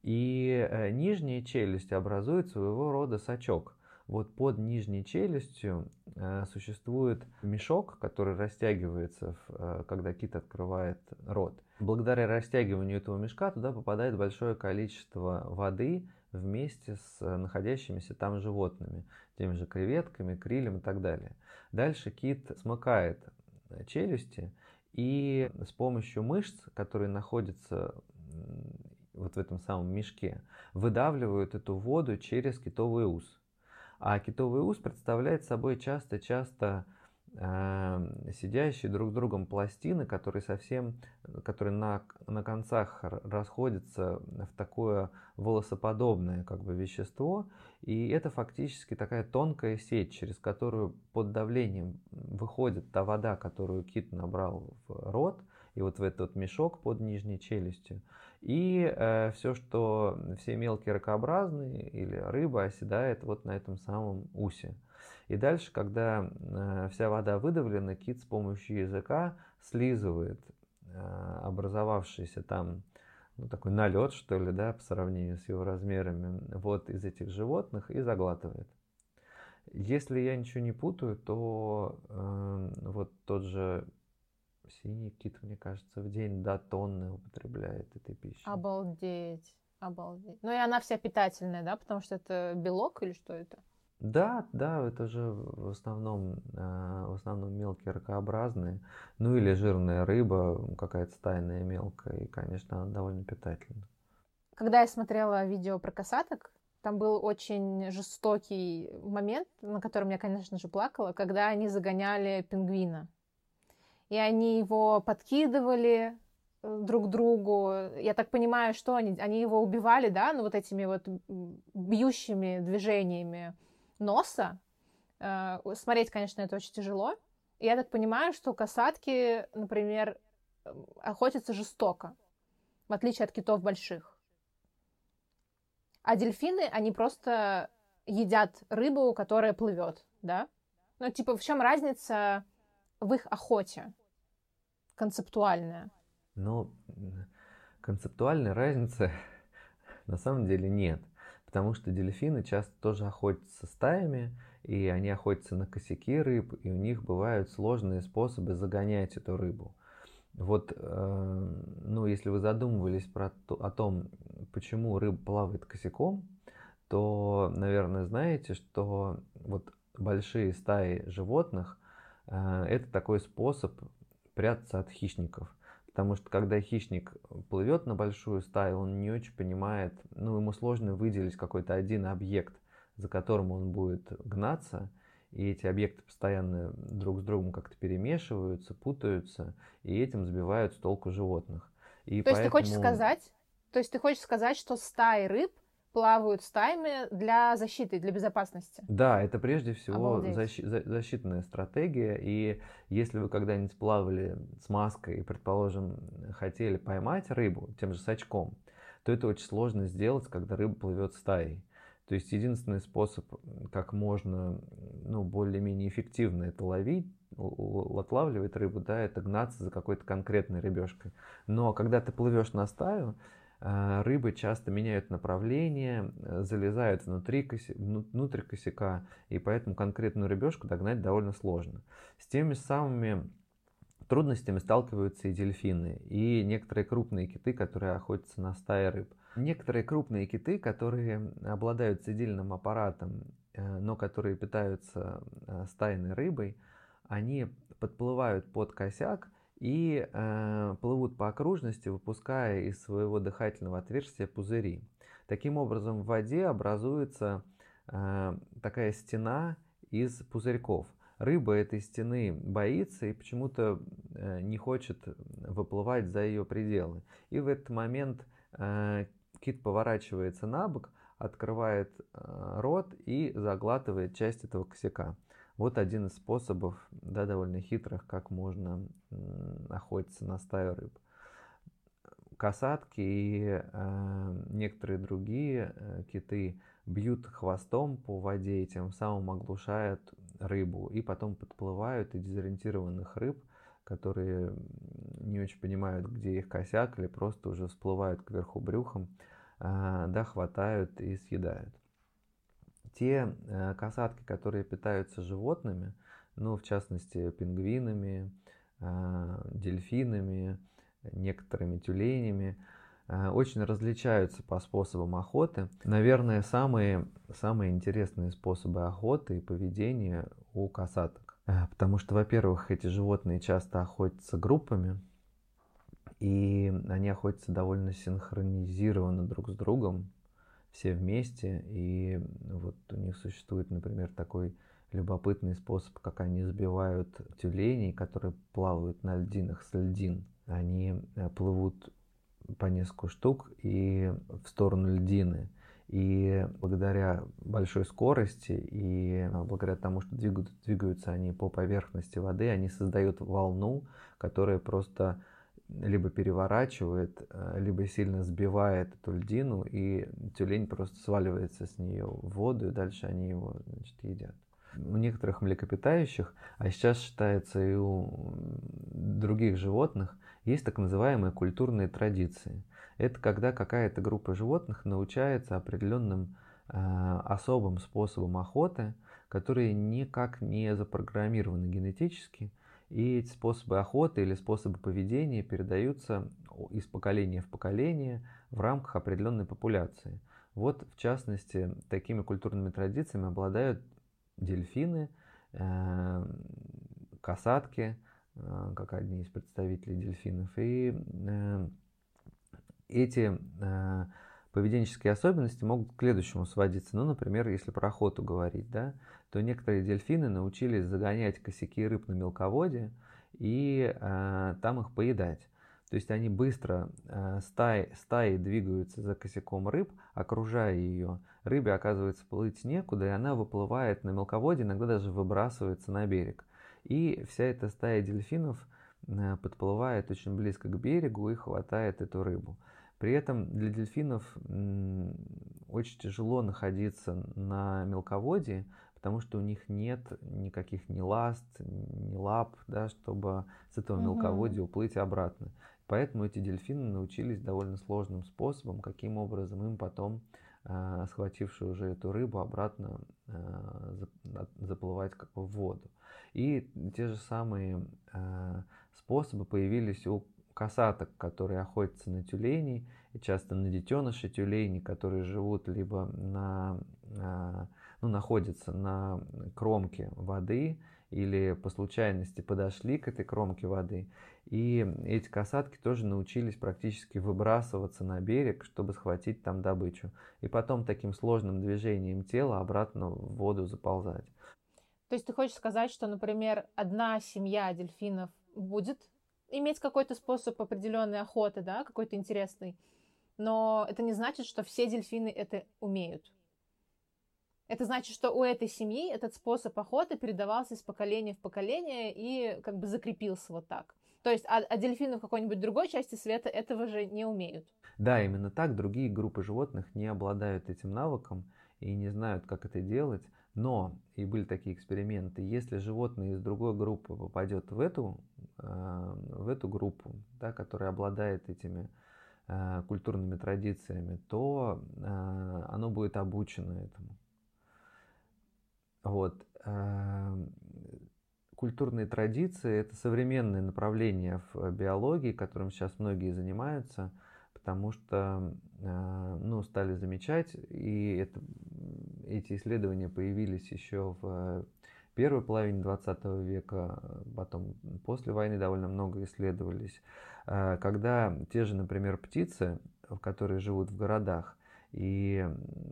И э, нижняя челюсть образует своего рода сачок. Вот под нижней челюстью э, существует мешок, который растягивается, в, э, когда кит открывает рот. Благодаря растягиванию этого мешка туда попадает большое количество воды, вместе с э, находящимися там животными, теми же креветками, крилем и так далее. Дальше кит смыкает э, челюсти и с помощью мышц, которые находятся вот в этом самом мешке, выдавливают эту воду через китовый ус. А китовый ус представляет собой часто-часто сидящие друг с другом пластины, которые совсем, которые на, на концах расходятся в такое волосоподобное как бы вещество, и это фактически такая тонкая сеть, через которую под давлением выходит та вода, которую кит набрал в рот, и вот в этот мешок под нижней челюстью. И э, все, что все мелкие ракообразные или рыба оседает вот на этом самом усе. И дальше, когда э, вся вода выдавлена, кит с помощью языка слизывает э, образовавшийся там ну, такой налет, что ли, да, по сравнению с его размерами, вот из этих животных и заглатывает. Если я ничего не путаю, то э, вот тот же синий кит, мне кажется, в день до тонны употребляет этой пищи. Обалдеть, обалдеть. Ну и она вся питательная, да, потому что это белок или что это? Да, да, это же в основном, э, в основном мелкие ракообразные, ну или жирная рыба, какая-то стайная мелкая, и, конечно, она довольно питательна. Когда я смотрела видео про касаток, там был очень жестокий момент, на котором я, конечно же, плакала, когда они загоняли пингвина. И они его подкидывали э, друг другу. Я так понимаю, что они, они его убивали, да, ну вот этими вот бьющими движениями носа. Э, смотреть, конечно, это очень тяжело. Я так понимаю, что касатки, например, охотятся жестоко, в отличие от китов больших. А дельфины, они просто едят рыбу, которая плывет, да? Ну, типа, в чем разница в их охоте концептуальная? Ну, концептуальной разницы [laughs] на самом деле нет потому что дельфины часто тоже охотятся стаями, и они охотятся на косяки рыб, и у них бывают сложные способы загонять эту рыбу. Вот, э, ну, если вы задумывались про то, о том, почему рыба плавает косяком, то, наверное, знаете, что вот большие стаи животных э, это такой способ прятаться от хищников. Потому что когда хищник плывет на большую стаю, он не очень понимает, ну, ему сложно выделить какой-то один объект, за которым он будет гнаться. И эти объекты постоянно друг с другом как-то перемешиваются, путаются, и этим сбивают с толку животных. И То поэтому... есть ты хочешь сказать, То есть ты хочешь сказать, что стаи рыб плавают стаями для защиты, для безопасности. Да, это прежде всего защи- защитная стратегия. И если вы когда-нибудь плавали с маской и, предположим, хотели поймать рыбу тем же сачком, то это очень сложно сделать, когда рыба плывет стаей. То есть единственный способ, как можно ну, более-менее эффективно это ловить, отлавливать рыбу, да, это гнаться за какой-то конкретной рыбешкой. Но когда ты плывешь на стаю, рыбы часто меняют направление, э, залезают внутри, внутрь косяка, и поэтому конкретную рыбешку догнать довольно сложно. С теми самыми трудностями сталкиваются и дельфины, и некоторые крупные киты, которые охотятся на стаи рыб. Некоторые крупные киты, которые обладают цедильным аппаратом, э, но которые питаются э, стайной рыбой, они подплывают под косяк и э, плывут по окружности, выпуская из своего дыхательного отверстия пузыри. Таким образом, в воде образуется э, такая стена из пузырьков. Рыба этой стены боится и почему-то э, не хочет выплывать за ее пределы. И в этот момент э, кит поворачивается на бок, открывает э, рот и заглатывает часть этого косяка. Вот один из способов, да, довольно хитрых, как можно охотиться на стаю рыб. Касатки и э, некоторые другие э, киты бьют хвостом по воде и тем самым оглушают рыбу. И потом подплывают и дезориентированных рыб, которые не очень понимают, где их косяк, или просто уже всплывают кверху брюхом, э, да, хватают и съедают те э, касатки, которые питаются животными, ну, в частности, пингвинами, э, дельфинами, некоторыми тюленями, э, очень различаются по способам охоты. Наверное, самые, самые интересные способы охоты и поведения у касаток. Потому что, во-первых, эти животные часто охотятся группами, и они охотятся довольно синхронизированно друг с другом все вместе, и вот у них существует, например, такой любопытный способ, как они сбивают тюленей, которые плавают на льдинах с льдин. Они э, плывут по несколько штук и в сторону льдины. И благодаря большой скорости и а, благодаря тому, что двигаются они по поверхности воды, они создают волну, которая просто либо переворачивает, э, либо сильно сбивает эту льдину, и тюлень просто сваливается с нее в воду, и дальше они его значит, едят. У некоторых млекопитающих, а сейчас считается и у других животных, есть так называемые культурные традиции. Это когда какая-то группа животных научается определенным э, особым способом охоты, которые никак не запрограммированы генетически, и эти способы охоты или способы поведения передаются из поколения в поколение в рамках определенной популяции. Вот, в частности, такими культурными традициями обладают дельфины, э, касатки, э, как одни из представителей дельфинов. И э, эти поведенческие особенности могут к следующему сводиться. Ну, например, если про охоту говорить, да, то некоторые дельфины научились загонять косяки рыб на мелководье и э, там их поедать. То есть они быстро э, стаи, стаи двигаются за косяком рыб, окружая ее. Рыбе оказывается плыть некуда, и она выплывает на мелководье, иногда даже выбрасывается на берег. И вся эта стая дельфинов э, подплывает очень близко к берегу и хватает эту рыбу. При этом для дельфинов очень тяжело находиться на мелководье, потому что у них нет никаких ни ласт, ни лап, да, чтобы с этого угу. мелководья уплыть обратно. Поэтому эти дельфины научились довольно сложным способом, каким образом им потом, э, схвативши уже эту рыбу, обратно э, заплывать как бы в воду. И те же самые э, способы появились у касаток, которые охотятся на тюленей, и часто на детенышей тюленей, которые живут либо на, ну, находятся на кромке воды, или по случайности подошли к этой кромке воды. И эти касатки тоже научились практически выбрасываться на берег, чтобы схватить там добычу. И потом таким сложным движением тела обратно в воду заползать. То есть ты хочешь сказать, что, например, одна семья дельфинов будет иметь какой-то способ определенной охоты, да, какой-то интересный. но это не значит, что все дельфины это умеют. Это значит, что у этой семьи этот способ охоты передавался из поколения в поколение и как бы закрепился вот так. То есть, а, а дельфины в какой-нибудь другой части света этого же не умеют. Да, именно так. Другие группы животных не обладают этим навыком и не знают, как это делать. Но, и были такие эксперименты, если животное из другой группы попадет в эту, э, в эту группу, да, которая обладает этими э, культурными традициями, то э, оно будет обучено этому. Вот. Культурные традиции – это современное направление в биологии, которым сейчас многие занимаются – потому что э, ну, стали замечать, и это, эти исследования появились еще в первой половине 20 века, потом после войны довольно много исследовались, э, когда те же, например, птицы, которые живут в городах, и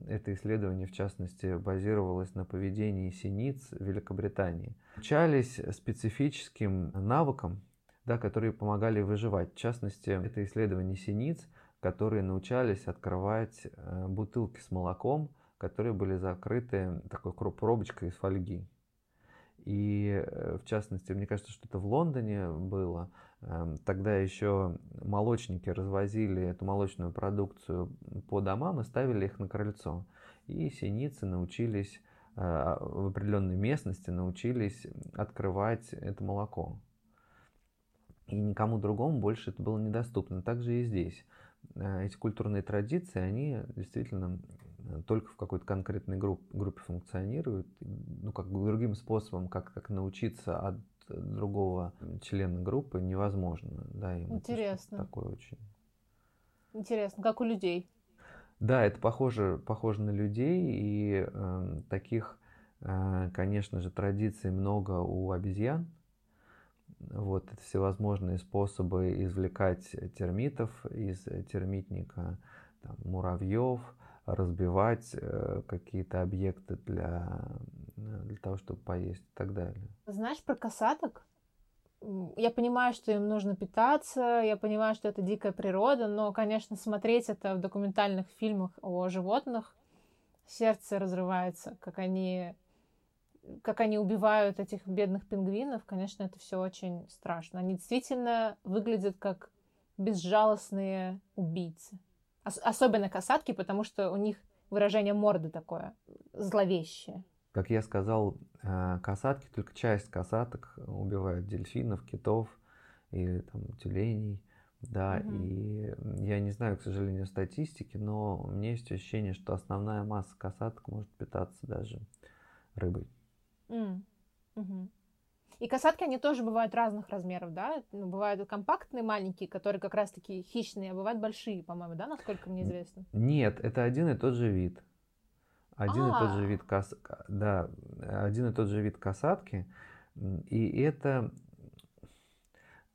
это исследование, в частности, базировалось на поведении синиц в Великобритании, учались специфическим навыкам, да, которые помогали выживать. В частности, это исследование синиц которые научались открывать э, бутылки с молоком, которые были закрыты такой пробочкой из фольги. И э, в частности, мне кажется, что это в Лондоне было. Эм, тогда еще молочники развозили эту молочную продукцию по домам и ставили их на крыльцо. И синицы научились э, в определенной местности научились открывать это молоко. И никому другому больше это было недоступно. Также и здесь. Э, эти культурные традиции, они действительно э, только в какой-то конкретной групп, группе функционируют, ну, как бы другим способом, как, как научиться от другого члена группы невозможно. Да, им Интересно. такое очень. Интересно, как у людей. Да, это похоже, похоже на людей, и э, таких, э, конечно же, традиций много у обезьян, вот всевозможные способы извлекать термитов из термитника, там, муравьев, разбивать э, какие-то объекты для, для того, чтобы поесть и так далее. Знаешь про касаток? Я понимаю, что им нужно питаться, я понимаю, что это дикая природа, но, конечно, смотреть это в документальных фильмах о животных, сердце разрывается, как они как они убивают этих бедных пингвинов, конечно, это все очень страшно. Они действительно выглядят как безжалостные убийцы. Ос- особенно касатки, потому что у них выражение морды такое зловещее. Как я сказал, э, касатки, только часть касаток убивают дельфинов, китов или там тюленей. Да, угу. и я не знаю, к сожалению, статистики, но у меня есть ощущение, что основная масса касаток может питаться даже рыбой. Mm. Угу. И касатки, они тоже бывают разных размеров, да? Ну, бывают компактные, маленькие, которые как раз-таки хищные, а бывают большие, по-моему, да, насколько мне известно? Нет, это один и тот же вид. Один А-а-а. и тот же а. вид кас... да, один и тот же вид касатки. И это,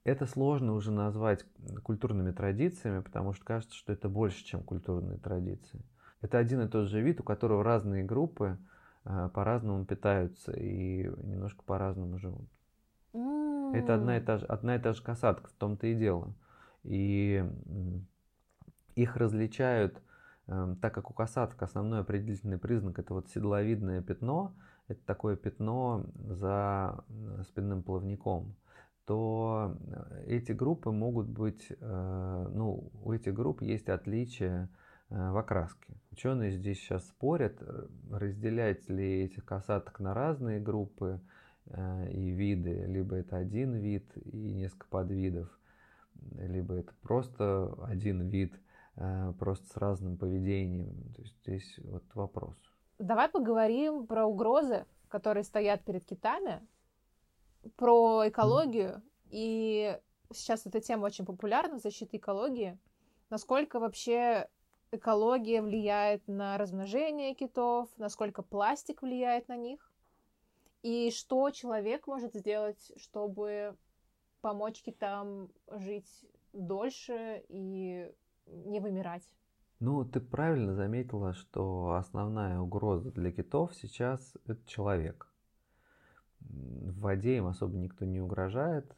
это сложно уже назвать культурными традициями, потому что кажется, что это больше, чем культурные традиции. Это один и тот же вид, у которого разные группы, а, по-разному питаются и немножко по-разному живут. Mm. Это одна и, та же, одна и та же касатка, в том-то и дело. И их различают, так как у касаток основной определительный признак это вот седловидное пятно, это такое пятно за э, спинным плавником, то э, эти группы могут быть, э, ну, у этих групп есть отличия в окраске. Ученые здесь сейчас спорят, разделять ли этих касаток на разные группы и виды, либо это один вид и несколько подвидов, либо это просто один вид, просто с разным поведением. То есть здесь вот вопрос. Давай поговорим про угрозы, которые стоят перед китами, про экологию. И сейчас эта тема очень популярна, защита экологии. Насколько вообще экология влияет на размножение китов, насколько пластик влияет на них, и что человек может сделать, чтобы помочь китам жить дольше и не вымирать. Ну, ты правильно заметила, что основная угроза для китов сейчас это человек. В воде им особо никто не угрожает.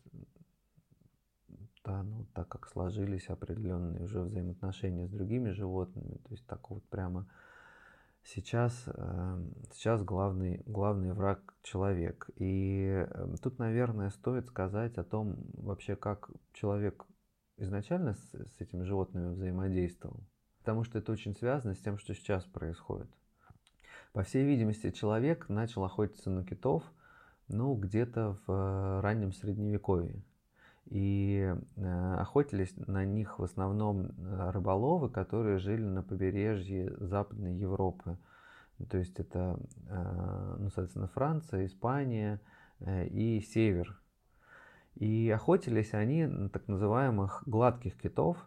что ну, так как сложились определенные уже взаимоотношения с другими животными, то есть так вот прямо сейчас, эм, сейчас главный, главный враг человек. И эм, тут, наверное, стоит сказать о том вообще, как человек изначально с, с этими животными взаимодействовал, потому что это очень связано с тем, что сейчас происходит. По всей видимости, человек начал охотиться на китов, ну, где-то в э, раннем средневековье. И э, охотились на них в основном э, рыболовы, которые жили на побережье Западной Европы. То есть это, ну, соответственно, Франция, Испания и Север. И охотились они на так называемых гладких китов.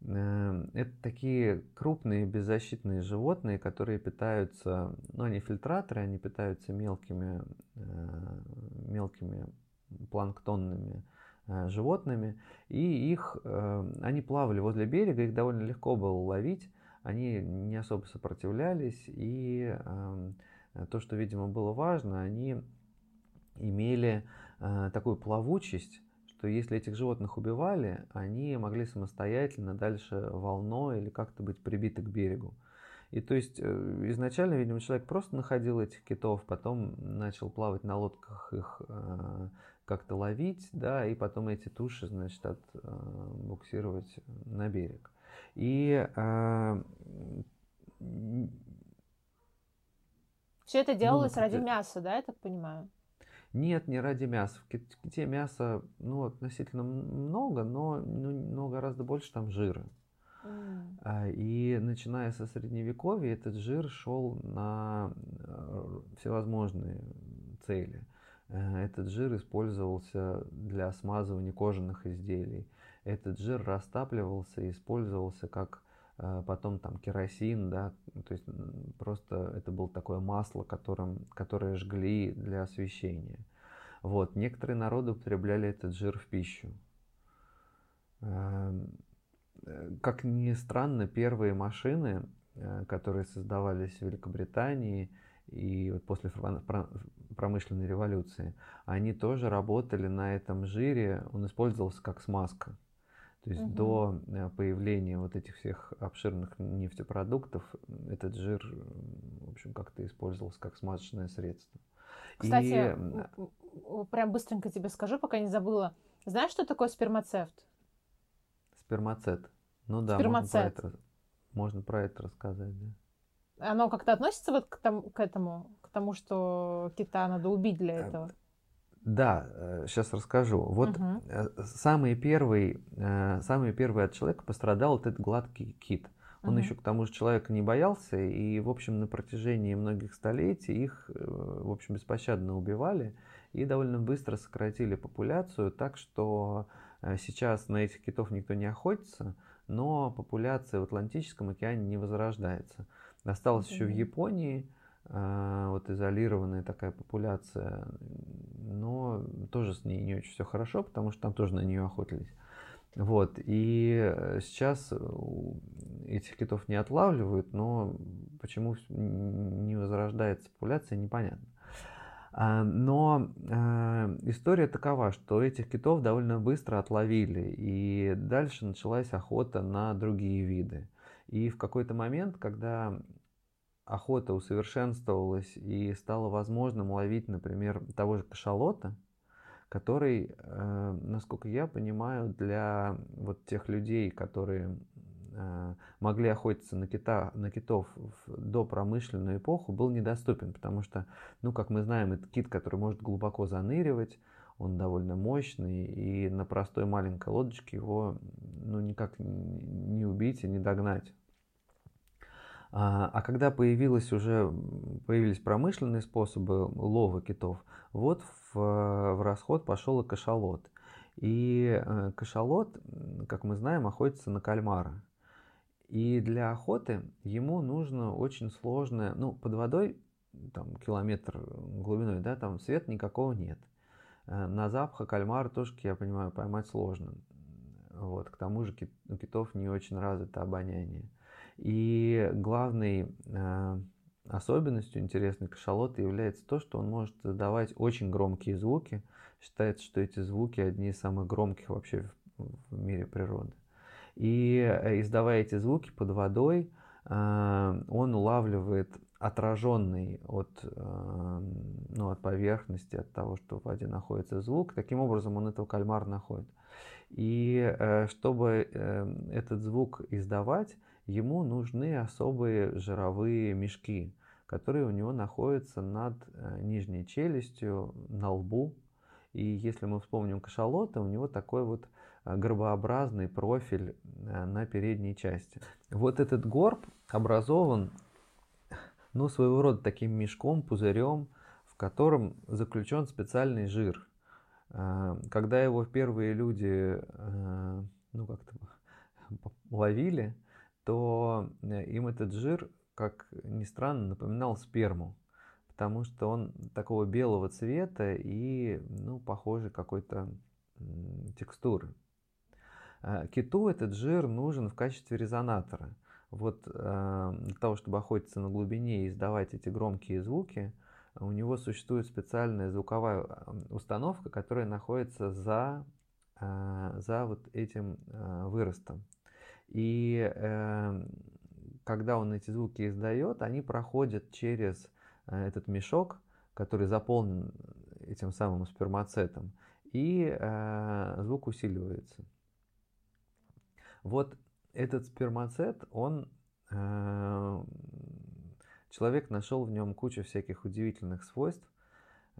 Это такие крупные беззащитные животные, которые питаются, ну, они фильтраторы, они питаются мелкими, мелкими планктонными Э, животными, и их, э, они плавали возле берега, их довольно легко было ловить, они не особо сопротивлялись, и эм, то, что, видимо, было важно, они имели э, такую плавучесть, что если этих животных убивали, они могли самостоятельно дальше волной или как-то быть прибиты к берегу. И то есть изначально, видимо, человек просто находил этих китов, потом начал плавать на лодках их как-то ловить, да, и потом эти туши, значит, отбуксировать э, на берег. И э, все это делалось ну, ради мяса, да, я так понимаю? Нет, не ради мяса. В ките мяса ну, относительно много, но ну, гораздо больше там жира. Mm. И начиная со средневековья этот жир шел на э, всевозможные цели. Э, этот жир использовался для смазывания кожаных изделий. Этот жир растапливался и использовался как потом там керосин, да, то есть просто это было такое масло, которым, которое жгли для освещения. Вот. Некоторые народы употребляли этот жир в пищу. Эм, э, как ни странно, первые машины, которые создавались в Великобритании, и вот после промышленной революции, они тоже работали на этом жире, он использовался как смазка. То есть угу. до э, появления вот этих всех обширных нефтепродуктов этот жир, в общем, как-то использовался как смазочное средство. Кстати, И... прям быстренько тебе скажу, пока не забыла. Знаешь, что такое спермацевт? Спермацет. Ну да, Спермацет. Можно, про это, можно про это рассказать, да оно как-то относится вот к, тому, к этому, к тому, что кита надо убить для э, этого? Да, сейчас э, расскажу. Вот угу. самый первый, самый первый от человека пострадал этот гладкий кит. Он угу. еще к тому же человека не боялся, и, в общем, на протяжении многих столетий их, в общем, беспощадно убивали и довольно быстро сократили популяцию, так что сейчас на этих китов никто не охотится, но популяция в Атлантическом океане не возрождается. Осталось mm-hmm. еще в Японии, э, вот изолированная такая популяция, но тоже с ней не очень все хорошо, потому что там тоже на нее охотились. Вот, и э, сейчас этих китов не отлавливают, но почему не возрождается популяция, непонятно. А, но э, история такова, что этих китов довольно быстро отловили, и дальше началась охота на другие виды. И в какой-то момент, когда охота усовершенствовалась и стало возможным ловить, например, того же кашалота, который, э, насколько я понимаю, для вот тех людей, которые э, могли охотиться на, кита, на китов в допромышленную эпоху, был недоступен, потому что, ну, как мы знаем, это кит, который может глубоко заныривать, он довольно мощный, и на простой маленькой лодочке его ну, никак не убить и не догнать. А, а когда появилось уже, появились промышленные способы лова китов, вот в, в расход пошел и кашалот. И э, кашалот, как мы знаем, охотится на кальмара. И для охоты ему нужно очень сложное, ну, под водой, там, километр глубиной, да, там свет никакого нет. Э, на запах кальмара тоже, я понимаю, поймать сложно. Вот, к тому же у китов не очень развито обоняние. И главной э, особенностью интересной кашалота является то, что он может издавать очень громкие звуки. Считается, что эти звуки одни из самых громких вообще в мире природы. И э, издавая эти звуки под водой, э, он улавливает отраженный от, э, ну, от поверхности, от того, что в воде находится звук. Таким образом он этого кальмара находит. И чтобы этот звук издавать, ему нужны особые жировые мешки, которые у него находятся над нижней челюстью, на лбу. И если мы вспомним кашалота, у него такой вот Э, горбообразный профиль э, на передней части. Вот этот горб образован, ну, своего рода таким мешком, пузырем, в котором заключен специальный жир. Э, когда его первые люди, ну, как-то ловили, то им этот жир, как ни странно, напоминал сперму потому что он такого белого цвета и, ну, похожий какой-то текстуры. Э, киту этот жир нужен в качестве резонатора. Вот э, для того, чтобы охотиться на глубине и издавать эти громкие звуки, у него существует специальная звуковая э, установка, которая находится за, за вот этим выростом. И когда он эти звуки издает, они проходят через этот мешок, который заполнен этим самым спермацетом, и звук усиливается. Вот этот спермацет, он э, человек нашел в нем кучу всяких удивительных свойств.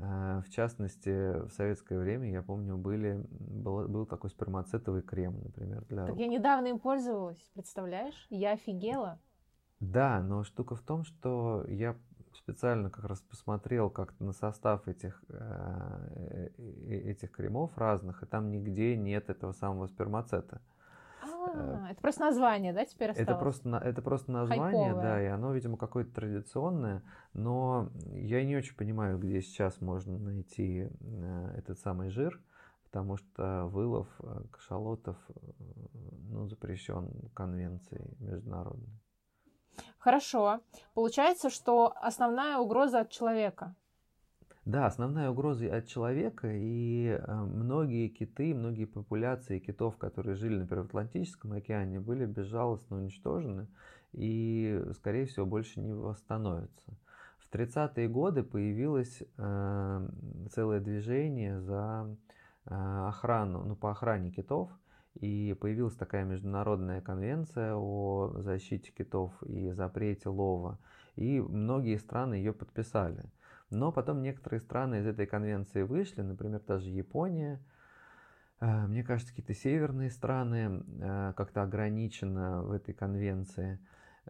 Э, в частности, в советское время, я помню, были, был, был такой спермацетовый крем, например, для Так я недавно им пользовалась, представляешь? Я офигела. Да, но штука в том, что я специально как раз посмотрел как-то на состав этих, э, этих кремов разных, и там нигде нет этого самого спермацета. А, это просто название, да, теперь осталось? Это просто, это просто название, Хайповое. да, и оно, видимо, какое-то традиционное, но я не очень понимаю, где сейчас можно найти э, этот самый жир, потому что вылов э, кашалотов э, ну, запрещен конвенцией международной. Хорошо. Получается, что основная угроза от человека – да, основная угроза от человека, и э, многие киты, многие популяции китов, которые жили, например, в Атлантическом океане, были безжалостно уничтожены и, скорее всего, больше не восстановятся. В 30-е годы появилось э, целое движение за э, охрану, ну, по охране китов, и появилась такая международная конвенция о защите китов и запрете лова, и многие страны ее подписали – но потом некоторые страны из этой конвенции вышли, например, даже Япония. Э, мне кажется, какие-то северные страны э, как-то ограничены в этой конвенции.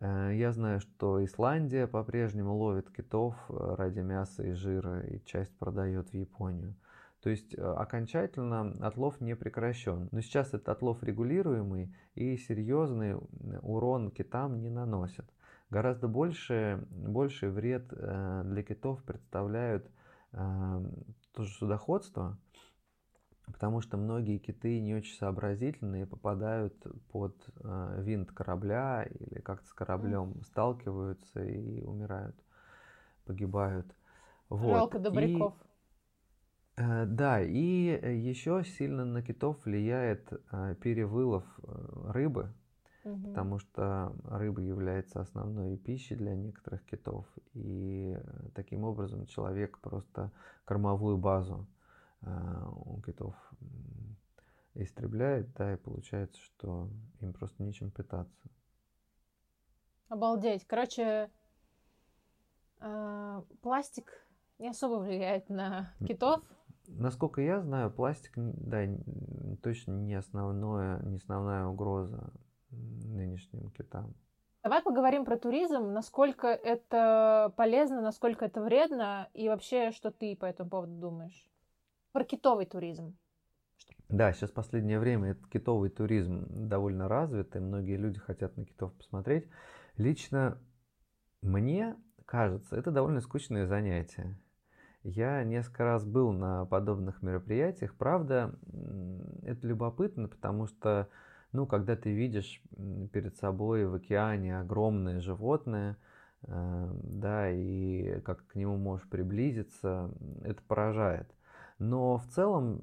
Э, я знаю, что Исландия по-прежнему ловит китов ради мяса и жира и часть продает в Японию. То есть окончательно отлов не прекращен. Но сейчас этот отлов регулируемый и серьезный урон китам не наносит. Гораздо больше, больший вред э, для китов представляют э, тоже судоходство, потому что многие киты не очень сообразительные попадают под э, винт корабля или как-то с кораблем сталкиваются и умирают, погибают. Вот. Жалко добряков. И, да, и еще сильно на китов влияет перевылов рыбы, угу. потому что рыба является основной пищей для некоторых китов. И э, таким образом человек просто кормовую базу э, у китов истребляет, да, и получается, что им просто нечем питаться. Обалдеть. Короче, э, пластик не особо влияет на китов. Насколько я знаю, пластик, да, точно не основное, не основная угроза нынешним китам. Давай поговорим про туризм, насколько это полезно, насколько это вредно, и вообще, что ты по этому поводу думаешь? Про китовый туризм. Да, сейчас в последнее время этот китовый туризм довольно развит, и многие люди хотят на китов посмотреть. Лично мне кажется, это довольно скучное занятие. Я несколько раз был на подобных мероприятиях. Правда, это любопытно, потому что ну, когда ты видишь перед собой в океане огромное животное, э, да, и как к нему можешь приблизиться, это поражает. Но в целом,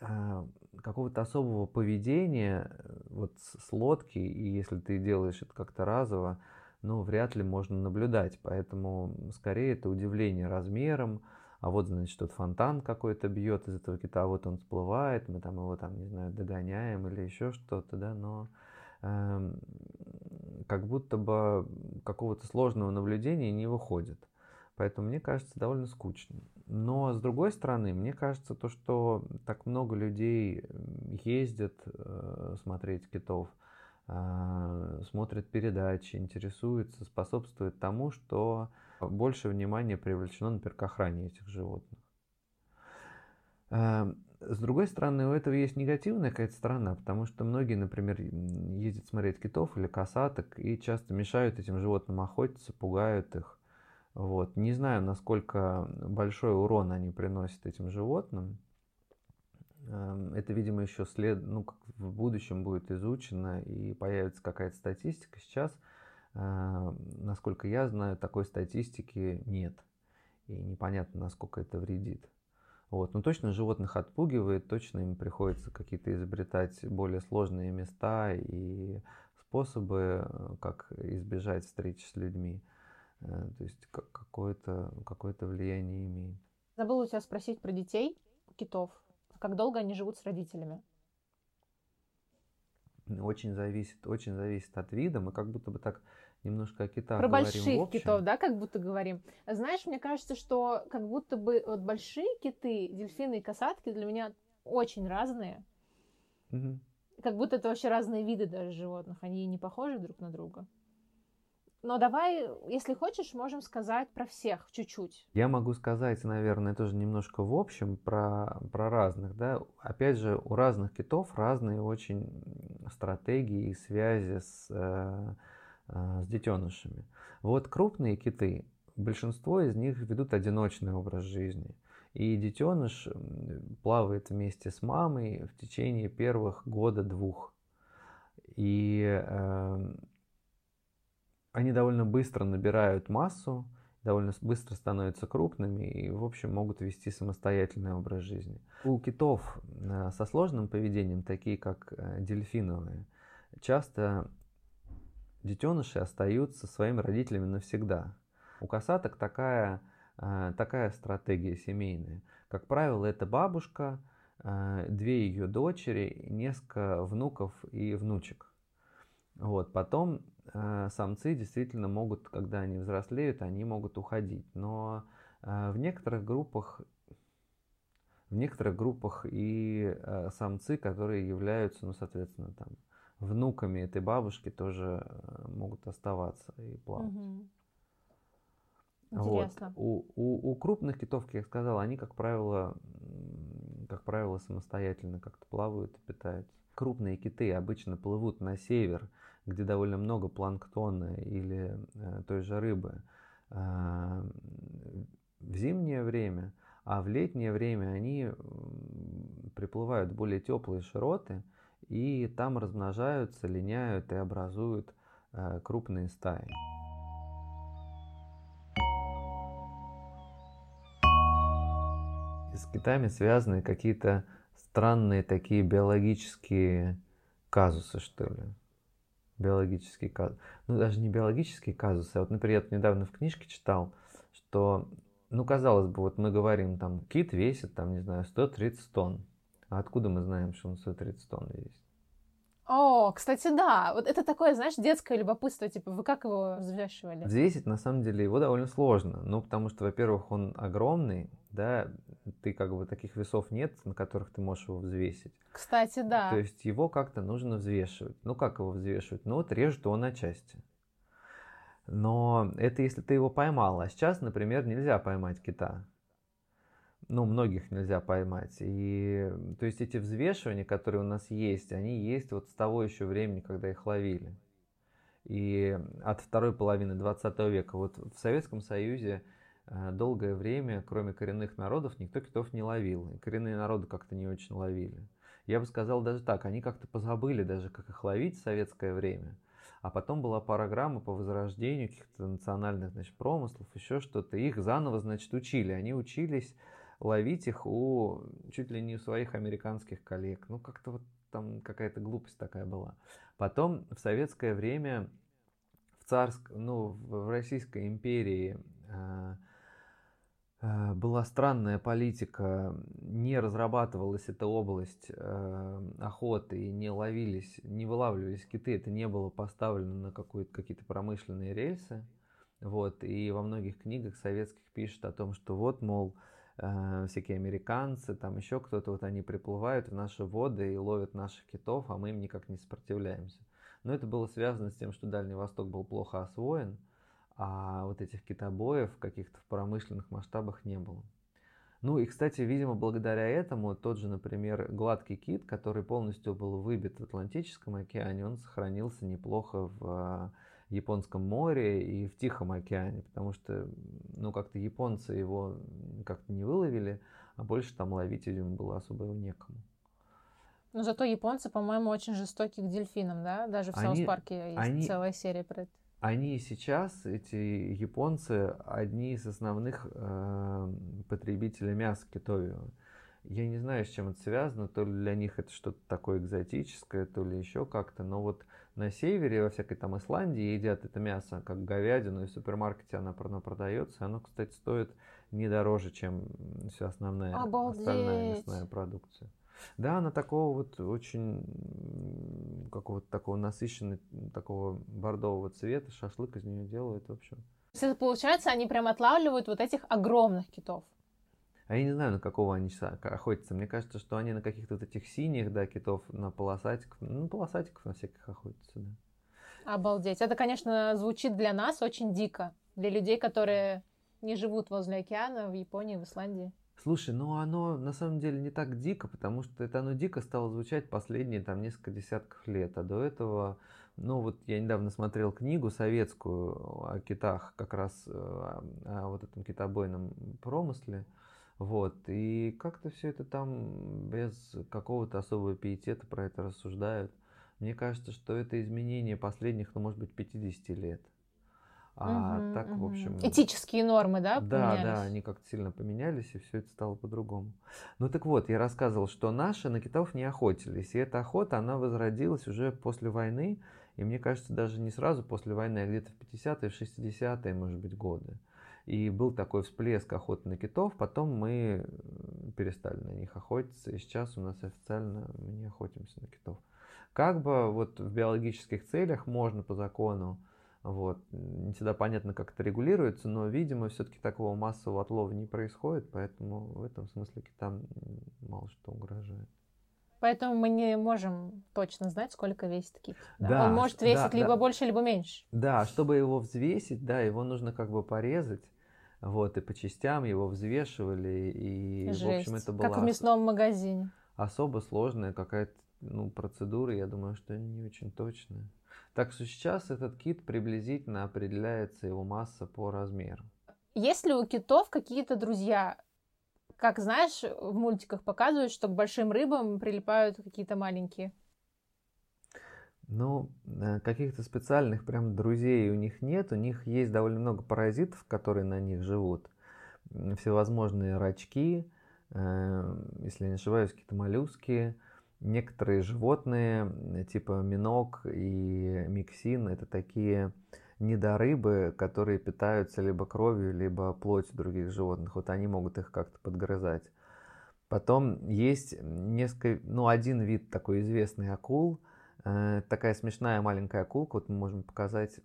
э, какого-то особого поведения вот с лодки, и если ты делаешь это как-то разово, ну, вряд ли можно наблюдать. Поэтому скорее это удивление размером, а вот, значит, тут фонтан какой-то бьет из этого кита, а вот он всплывает, мы там его, там, не знаю, догоняем или еще что-то, да, но э, как будто бы какого-то сложного наблюдения не выходит. Поэтому мне кажется довольно скучно. Но с другой стороны, мне кажется то, что так много людей ездят э, смотреть китов, э, смотрят передачи, интересуются, способствует тому, что больше внимания привлечено, например, к охране этих животных. Эм, с другой стороны, у этого есть негативная какая-то сторона, потому что многие, например, ездят смотреть китов или косаток и часто мешают этим животным охотиться, пугают их. Вот. Не знаю, насколько большой урон они приносят этим животным. Эм, это, видимо, еще след... ну, как в будущем будет изучено и появится какая-то статистика. Сейчас насколько я знаю, такой статистики нет. И непонятно, насколько это вредит. Вот. Но точно животных отпугивает, точно им приходится какие-то изобретать более сложные места и способы, э, как избежать встречи с людьми. Э, то есть какое-то какое влияние имеет. Забыла у тебя спросить про детей китов. Как долго они живут с родителями? Очень зависит, очень зависит от вида. Мы как будто бы так немножко о китах Про говорим больших китов, да, как будто говорим. Знаешь, мне кажется, что как будто бы вот большие киты, дельфины и касатки для меня очень разные. Угу. Как будто это вообще разные виды даже животных. Они не похожи друг на друга. Но давай, если хочешь, можем сказать про всех чуть-чуть. Я могу сказать, наверное, тоже немножко в общем про, про разных. Да? Опять же, у разных китов разные очень стратегии и связи с э, а, с детенышами. Вот крупные киты, большинство из них ведут одиночный образ жизни. И детеныш плавает вместе с мамой в течение первых года-двух. И э, они довольно быстро набирают массу, довольно быстро становятся крупными и, в общем, могут вести самостоятельный образ жизни. У китов э, со сложным поведением, такие как э, дельфиновые, часто детеныши остаются своими родителями навсегда. У касаток такая, э, такая стратегия семейная. Как правило, это бабушка, две ее дочери, несколько внуков и внучек. Вот. Потом самцы действительно могут, когда они взрослеют, они могут уходить. Но в некоторых группах в некоторых группах и самцы, которые являются, ну, соответственно, там, внуками этой бабушки тоже э, могут оставаться и плавать. Угу. Интересно. Вот. У, у, у крупных китов, как я сказал, они, как правило, как правило, самостоятельно как-то плавают и питаются. Крупные киты обычно плывут на север, где довольно много планктона или э, той же рыбы э, в зимнее время, а в летнее время они приплывают в более теплые широты, и там размножаются, линяют и образуют э, крупные стаи. с китами связаны какие-то странные такие биологические казусы, что ли. Биологические казусы. Ну, даже не биологические казусы. А вот, например, я недавно в книжке читал, что, ну, казалось бы, вот мы говорим, там, кит весит, там, не знаю, 130 тонн. А откуда мы знаем, что он 130 тонн весит? О, кстати, да. Вот это такое, знаешь, детское любопытство. Типа, вы как его взвешивали? Взвесить, на самом деле, его довольно сложно. Ну, потому что, во-первых, он огромный, да, ты как бы таких весов нет, на которых ты можешь его взвесить. Кстати, да. То есть его как-то нужно взвешивать. Ну, как его взвешивать? Ну, вот режут его на части. Но это если ты его поймал. А сейчас, например, нельзя поймать кита ну, многих нельзя поймать. И то есть эти взвешивания, которые у нас есть, они есть вот с того еще времени, когда их ловили. И от второй половины 20 века. Вот в Советском Союзе э, долгое время, кроме коренных народов, никто китов не ловил. И коренные народы как-то не очень ловили. Я бы сказал даже так, они как-то позабыли даже, как их ловить в советское время. А потом была программа по возрождению каких-то национальных значит, промыслов, еще что-то. Их заново, значит, учили. Они учились ловить их у чуть ли не у своих американских коллег. Ну, как-то вот там какая-то глупость такая была. Потом в советское время в царск, ну, в Российской империи э, э, была странная политика, не разрабатывалась эта область э, охоты и не ловились, не вылавливались киты, это не было поставлено на какие-то промышленные рельсы. Вот, и во многих книгах советских пишут о том, что вот, мол, э, всякие американцы, там еще кто-то, вот они приплывают в наши воды и ловят наших китов, а мы им никак не сопротивляемся. Но это было связано с тем, что Дальний Восток был плохо освоен, а вот этих китобоев каких-то в промышленных масштабах не было. Ну и, кстати, видимо, благодаря этому тот же, например, гладкий кит, который полностью был выбит в Атлантическом океане, он сохранился неплохо в Японском море и в Тихом океане, потому что, ну, как-то японцы его как-то не выловили, а больше там ловить, видимо, было особо некому. Но зато японцы, по-моему, очень жестоки к дельфинам, да? Даже в South Park'е есть они, целая серия про это. Они сейчас, эти японцы, одни из основных э, потребителей мяса китового. Я не знаю, с чем это связано, то ли для них это что-то такое экзотическое, то ли еще как-то, но вот на севере, во всякой там Исландии едят это мясо, как говядину, и в супермаркете оно, оно продается, оно, кстати, стоит не дороже, чем вся основная Обалдеть. остальная мясная продукция. Да, она такого вот очень какого-то такого насыщенного, такого бордового цвета, шашлык из нее делают, в общем. То есть, получается, они прям отлавливают вот этих огромных китов. А я не знаю, на какого они охотятся. Мне кажется, что они на каких-то вот этих синих, да, китов, на полосатиков, ну, полосатиков на всяких охотятся, да. Обалдеть. Это, конечно, звучит для нас очень дико. Для людей, которые не живут возле океана в Японии, в Исландии. Слушай, ну оно на самом деле не так дико, потому что это оно дико стало звучать последние там несколько десятков лет. А до этого, ну вот я недавно смотрел книгу советскую о китах, как раз э, о, о вот этом китобойном промысле. Вот. И как-то все это там без какого-то особого пиетета про это рассуждают. Мне кажется, что это изменение последних, ну, может быть, 50 лет. А угу, так, угу. в общем... Этические нормы, да, Да, да, они как-то сильно поменялись, и все это стало по-другому. Ну так вот, я рассказывал, что наши на китов не охотились, и эта охота, она возродилась уже после войны, и мне кажется, даже не сразу после войны, а где-то в 50-е, в 60-е, может быть, годы. И был такой всплеск охоты на китов, потом мы перестали на них охотиться, и сейчас у нас официально мы не охотимся на китов. Как бы вот в биологических целях можно по закону, вот, не всегда понятно, как это регулируется, но, видимо, все-таки такого массового отлова не происходит, поэтому в этом смысле китам мало что угрожает. Поэтому мы не можем точно знать, сколько весит кит. Да? Да, Он может весить да, либо да. больше, либо меньше. Да, чтобы его взвесить, да, его нужно как бы порезать вот, и по частям его взвешивали, и, Жесть. в общем, это было... Как в мясном магазине. Особо сложная какая-то, ну, процедура, я думаю, что не очень точная. Так что сейчас этот кит приблизительно определяется его масса по размеру. Есть ли у китов какие-то друзья? Как знаешь, в мультиках показывают, что к большим рыбам прилипают какие-то маленькие. Ну, э, каких-то специальных прям друзей у них нет. У них есть довольно много паразитов, которые на них живут. Всевозможные рачки, э, если не ошибаюсь, какие-то моллюски, некоторые животные, типа минок и миксин, это такие недорыбы, которые питаются либо кровью, либо плотью других животных. Вот они могут их как-то подгрызать. Потом есть несколько, ну, один вид такой известный акул – такая смешная маленькая акулка, вот мы можем показать,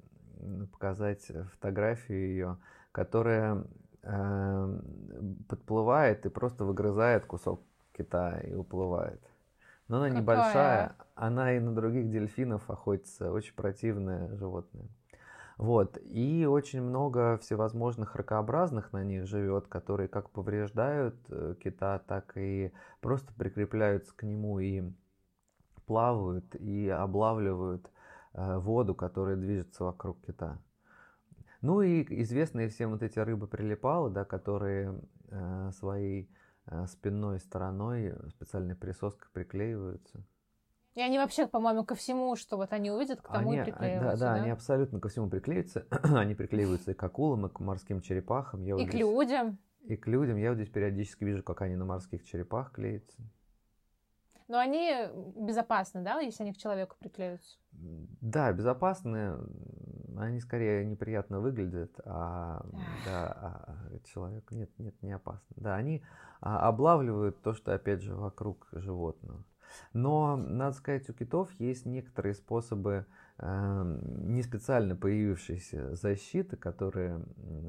показать фотографию ее, которая э, подплывает и просто выгрызает кусок кита и уплывает. Но она Какая? небольшая, она и на других дельфинов охотится, очень противное животное. Вот. И очень много всевозможных ракообразных на них живет, которые как повреждают э, кита, так и просто прикрепляются к нему и плавают и облавливают э, воду, которая движется вокруг кита. Ну и известные всем вот эти рыбы-прилипалы, да, которые э, своей э, спинной стороной специальной присоской приклеиваются. И они вообще, по-моему, ко всему, что вот они увидят, к тому они, и приклеиваются. Да, да, да, они абсолютно ко всему приклеиваются. [clears throat] они приклеиваются и к акулам, и к морским черепахам. Я и вот к здесь... людям. и к людям. Я вот здесь периодически вижу, как они на морских черепах клеятся. Но они безопасны, да, если они к человеку приклеются? Да, безопасны. Они скорее неприятно выглядят, а, да, а человек нет, нет, не опасно. Да, они а, облавливают то, что опять же вокруг животного. Но, надо сказать, у китов есть некоторые способы не специально появившиеся защиты, которые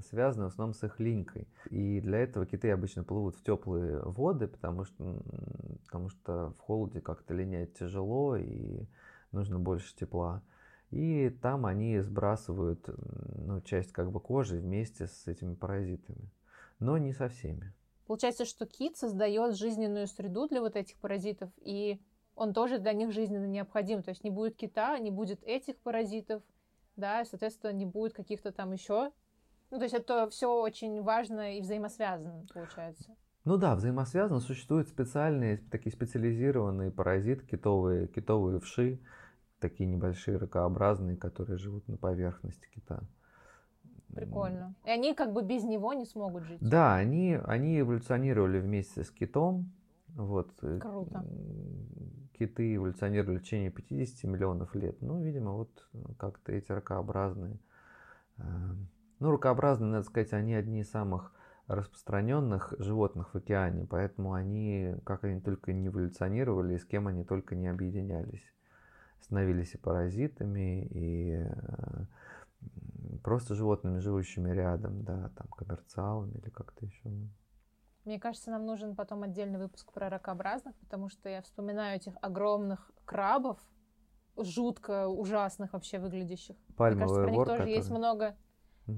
связаны в основном с их линькой. И для этого киты обычно плывут в теплые воды, потому что, потому что в холоде как-то линять тяжело и нужно больше тепла. И там они сбрасывают ну, часть как бы кожи вместе с этими паразитами. Но не со всеми. Получается, что кит создает жизненную среду для вот этих паразитов, и он тоже для них жизненно необходим. То есть не будет кита, не будет этих паразитов, да, и, соответственно, не будет каких-то там еще. Ну, то есть это все очень важно и взаимосвязано, получается. Ну да, взаимосвязано. Существуют специальные, такие специализированные паразиты, китовые, китовые вши, такие небольшие ракообразные, которые живут на поверхности кита. Прикольно. И они как бы без него не смогут жить. Да, они, они эволюционировали вместе с китом. Вот. Э, Круто. Киты эволюционировали в течение 50 миллионов лет. Ну, видимо, вот как-то эти ракообразные. Э, ну, ракообразные, надо сказать, они одни из самых распространенных животных в океане, поэтому они, как они только не эволюционировали, с кем они только не объединялись. Становились и паразитами, и э, просто животными, живущими рядом, да, там, коммерциалами или как-то еще. Мне кажется, нам нужен потом отдельный выпуск про ракообразных, потому что я вспоминаю этих огромных крабов, жутко ужасных вообще выглядящих. Пальмовый Мне кажется, про них вор, тоже который... есть много.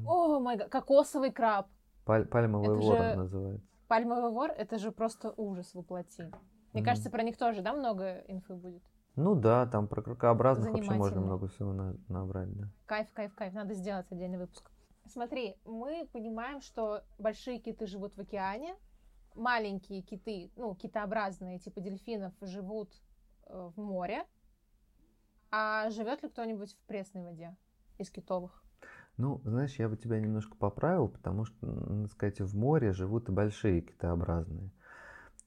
О, май гад, кокосовый краб. Паль пальмовый это вор же... называется. Пальмовый вор это же просто ужас воплоти. Мне mm кажется, про них тоже, да, много инфы будет. Ну да, там про крокообразных вообще можно много всего на, набрать, да. Кайф, кайф, кайф. Надо сделать отдельный выпуск. Смотри, мы понимаем, что большие киты живут в океане, маленькие киты, ну, китообразные, типа дельфинов, живут э, в море. А живет ли кто-нибудь в пресной воде из китовых? Ну, знаешь, я бы тебя немножко поправил, потому что, надо сказать, в море живут и большие китообразные.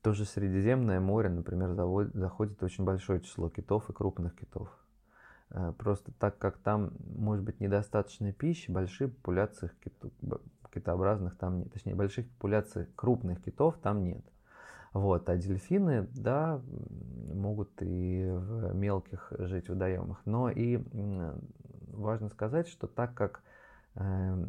Тоже Средиземное море, например, заходит очень большое число китов и крупных китов. Э, просто так как там может быть недостаточно пищи, большие популяции китов, китообразных там нет. Точнее, больших популяций крупных китов там нет. Вот. А дельфины, да, могут и в мелких жить водоемах. Но и важно сказать, что так как э,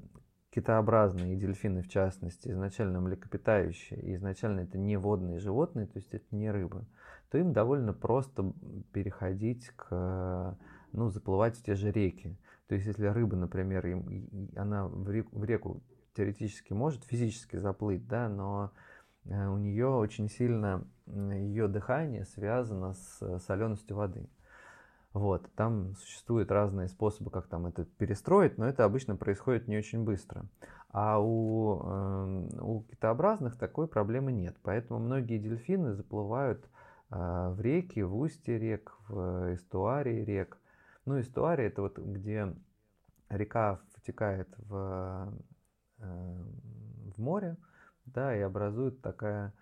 китообразные и дельфины в частности, изначально млекопитающие, и изначально это не водные животные, то есть это не рыбы, то им довольно просто переходить к, ну, заплывать в те же реки. То есть если рыба, например, им, она в реку, в реку теоретически может физически заплыть, да, но э, у нее очень сильно ее дыхание связано с соленостью воды. Вот, там существуют разные способы, как там это перестроить, но это обычно происходит не очень быстро. А у, э, у китообразных такой проблемы нет. Поэтому многие дельфины заплывают э, в реки, в устье рек, в эстуарии рек. Ну, эстуарий это вот где река втекает в, в море, да, и образует такая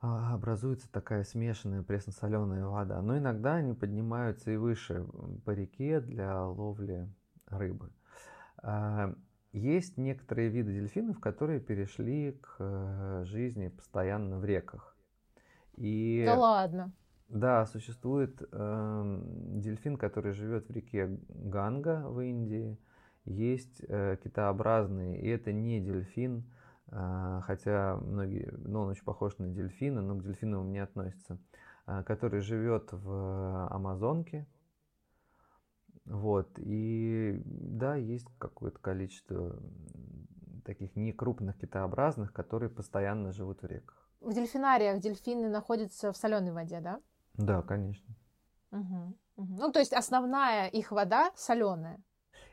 а, образуется такая смешанная пресно-соленая вода. Но иногда они поднимаются и выше по реке для ловли рыбы. А, есть некоторые виды дельфинов, которые перешли к э, жизни постоянно в реках. И, да ладно. Да, существует э, дельфин, который живет в реке Ганга в Индии. Есть э, китообразный, и это не дельфин, а, хотя многие, ну, он очень похож на дельфина, но к дельфинам не относится, а, который живет в Амазонке. Вот, и да, есть какое-то количество таких некрупных китообразных, которые постоянно живут в реках. В дельфинариях дельфины находятся в соленой воде, да? Да, конечно. Угу, угу. Ну, то есть основная их вода соленая.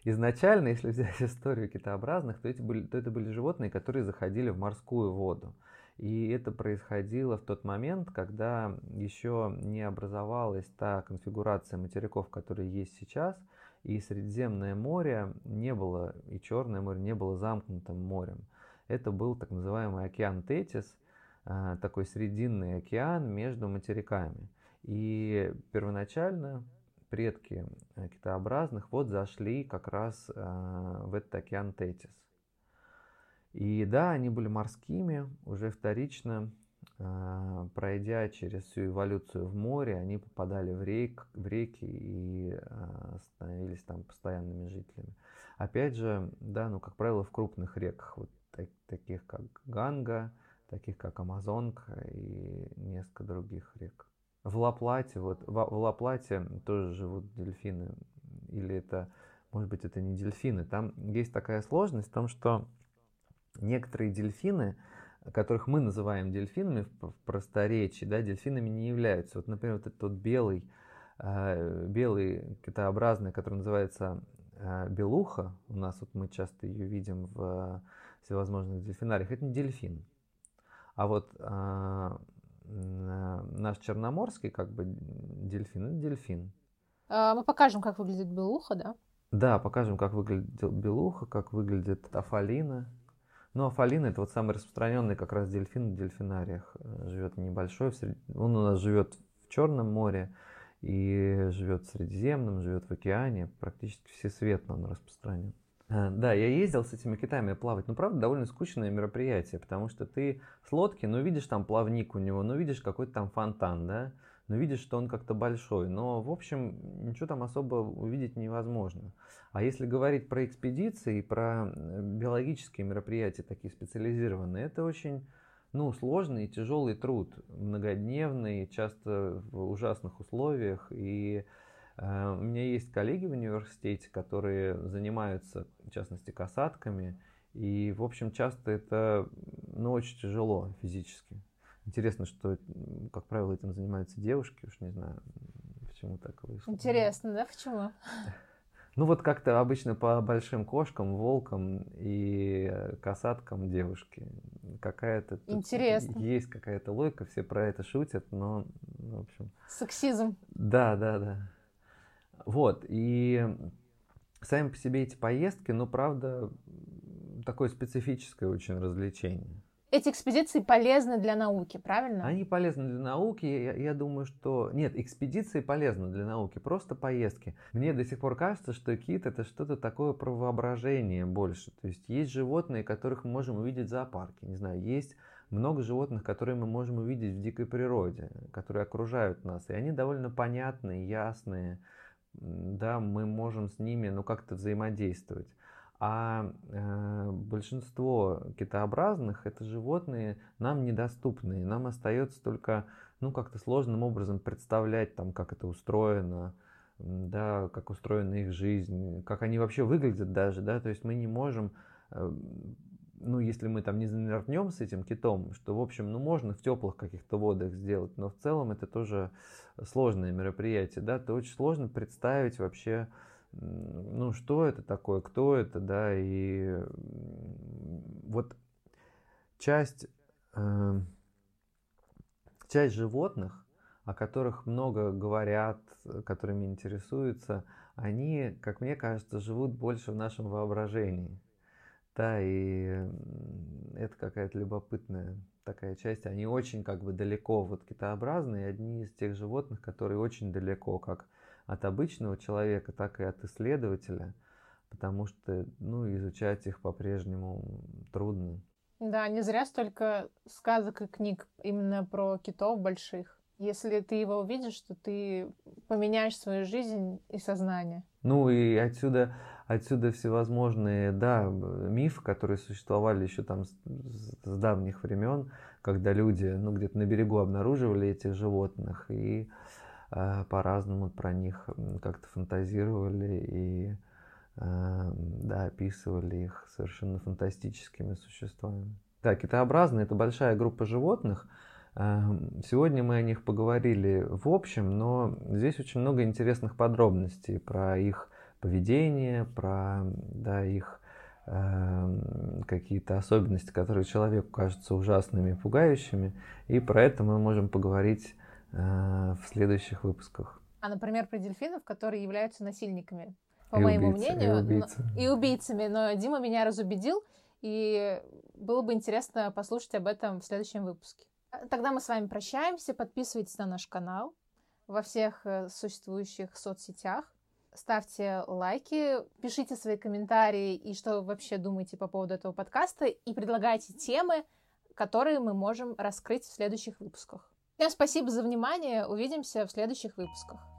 Изначально, если взять [laughs] историю китообразных, то, эти были, то это были животные, которые заходили в морскую воду. И это происходило в тот момент, когда еще не образовалась та конфигурация материков, которые есть сейчас, и Средиземное море не было, и Черное море не было замкнутым морем. это был так называемый океан Тетис, э, такой срединный океан между материками. И первоначально предки э, китообразных вот зашли как раз в этот океан Тетис. И да, они были морскими, уже вторично а, пройдя через всю эволюцию в море, они попадали в, рек, в реки и становились там постоянными жителями. Опять же, да, ну, как правило, в крупных реках, вот так, таких как Ганга, таких как Амазонка и несколько других рек. В Лаплате, вот, в, в Лаплате тоже живут дельфины, или это, может быть, это не дельфины. Там есть такая сложность в том, что некоторые дельфины, которых мы называем дельфинами в просторечии, да, дельфинами не являются. Вот, например, вот этот вот белый, э, белый китообразный, который называется э, белуха, у нас вот мы часто ее видим в всевозможных дельфинариях, это не дельфин. А вот э, наш черноморский как бы дельфин, это дельфин. А, мы покажем, как выглядит белуха, да? Да, покажем, как выглядит белуха, как выглядит афалина, ну, афалин это вот самый распространенный как раз дельфин в дельфинариях. Э, живет небольшой, сред... он у нас живет в Черном море и живет в Средиземном, живет в океане, практически всесветно он распространен. Э, да, я ездил с этими китами плавать, но правда довольно скучное мероприятие, потому что ты с лодки, ну видишь там плавник у него, ну видишь какой-то там фонтан, да, но видишь, что он как-то большой. Но, в общем, ничего там особо увидеть невозможно. А если говорить про экспедиции, про биологические мероприятия, такие специализированные, это очень ну, сложный и тяжелый труд, многодневный, часто в ужасных условиях. И э, у меня есть коллеги в университете, которые занимаются, в частности, касатками. И, в общем, часто это ну, очень тяжело физически. Интересно, что, как правило, этим занимаются девушки, уж не знаю, почему так вышло. Интересно, да, почему? [laughs] Ну вот как-то обычно по большим кошкам, волкам и касаткам девушки. Какая-то... Интересно. Есть какая-то логика, все про это шутят, но, в общем... Сексизм. Да, да, да. Вот, и сами по себе эти поездки, ну, правда, такое специфическое очень развлечение эти экспедиции полезны для науки, правильно? Они полезны для науки. Я, я думаю, что... Нет, экспедиции полезны для науки, просто поездки. Мне до сих пор кажется, что кит это что-то такое про воображение больше. То есть есть животные, которых мы можем увидеть в зоопарке. Не знаю, есть много животных, которые мы можем увидеть в дикой природе, которые окружают нас. И они довольно понятные, ясные. Да, мы можем с ними ну, как-то взаимодействовать. А э, большинство китообразных это животные нам недоступные. Нам остается только ну, как-то сложным образом представлять, там, как это устроено, да, как устроена их жизнь, как они вообще выглядят даже, да, то есть мы не можем, э, ну, если мы там не занырнем с этим китом, что, в общем, ну, можно в теплых каких-то водах сделать, но в целом это тоже сложное мероприятие, да, то очень сложно представить вообще, ну, что это такое, кто это, да, и вот часть, э, часть животных, о которых много говорят, которыми интересуются, они, как мне кажется, живут больше в нашем воображении. Да, и это какая-то любопытная такая часть. Они очень как бы далеко, вот китообразные, одни из тех животных, которые очень далеко, как от обычного человека, так и от исследователя, потому что ну, изучать их по-прежнему трудно. Да, не зря столько сказок и книг именно про китов больших. Если ты его увидишь, то ты поменяешь свою жизнь и сознание. Ну и отсюда, отсюда всевозможные, да, мифы, которые существовали еще там с, с давних времен, когда люди, ну, где-то на берегу обнаруживали этих животных и Э, по-разному про них как-то фантазировали и э, да, описывали их совершенно фантастическими существами. Да, китообразные – это большая группа животных. Эм, сегодня мы о них поговорили в общем, но здесь очень много интересных подробностей про их поведение, про да, их э, какие-то особенности, которые человеку кажутся ужасными и пугающими. И про это мы можем поговорить Э, в следующих выпусках. А, например, про дельфинов, которые являются насильниками, по и моему убийцы, мнению, и, убийцами. и убийцами. Но Дима меня разубедил, и было бы интересно послушать об этом в следующем выпуске. Тогда мы с вами прощаемся. Подписывайтесь на наш канал во всех э, существующих соцсетях. Ставьте лайки, пишите свои комментарии и что вы вообще думаете по поводу этого подкаста и предлагайте темы, которые мы можем раскрыть в следующих выпусках. Всем спасибо за внимание. Увидимся в следующих выпусках.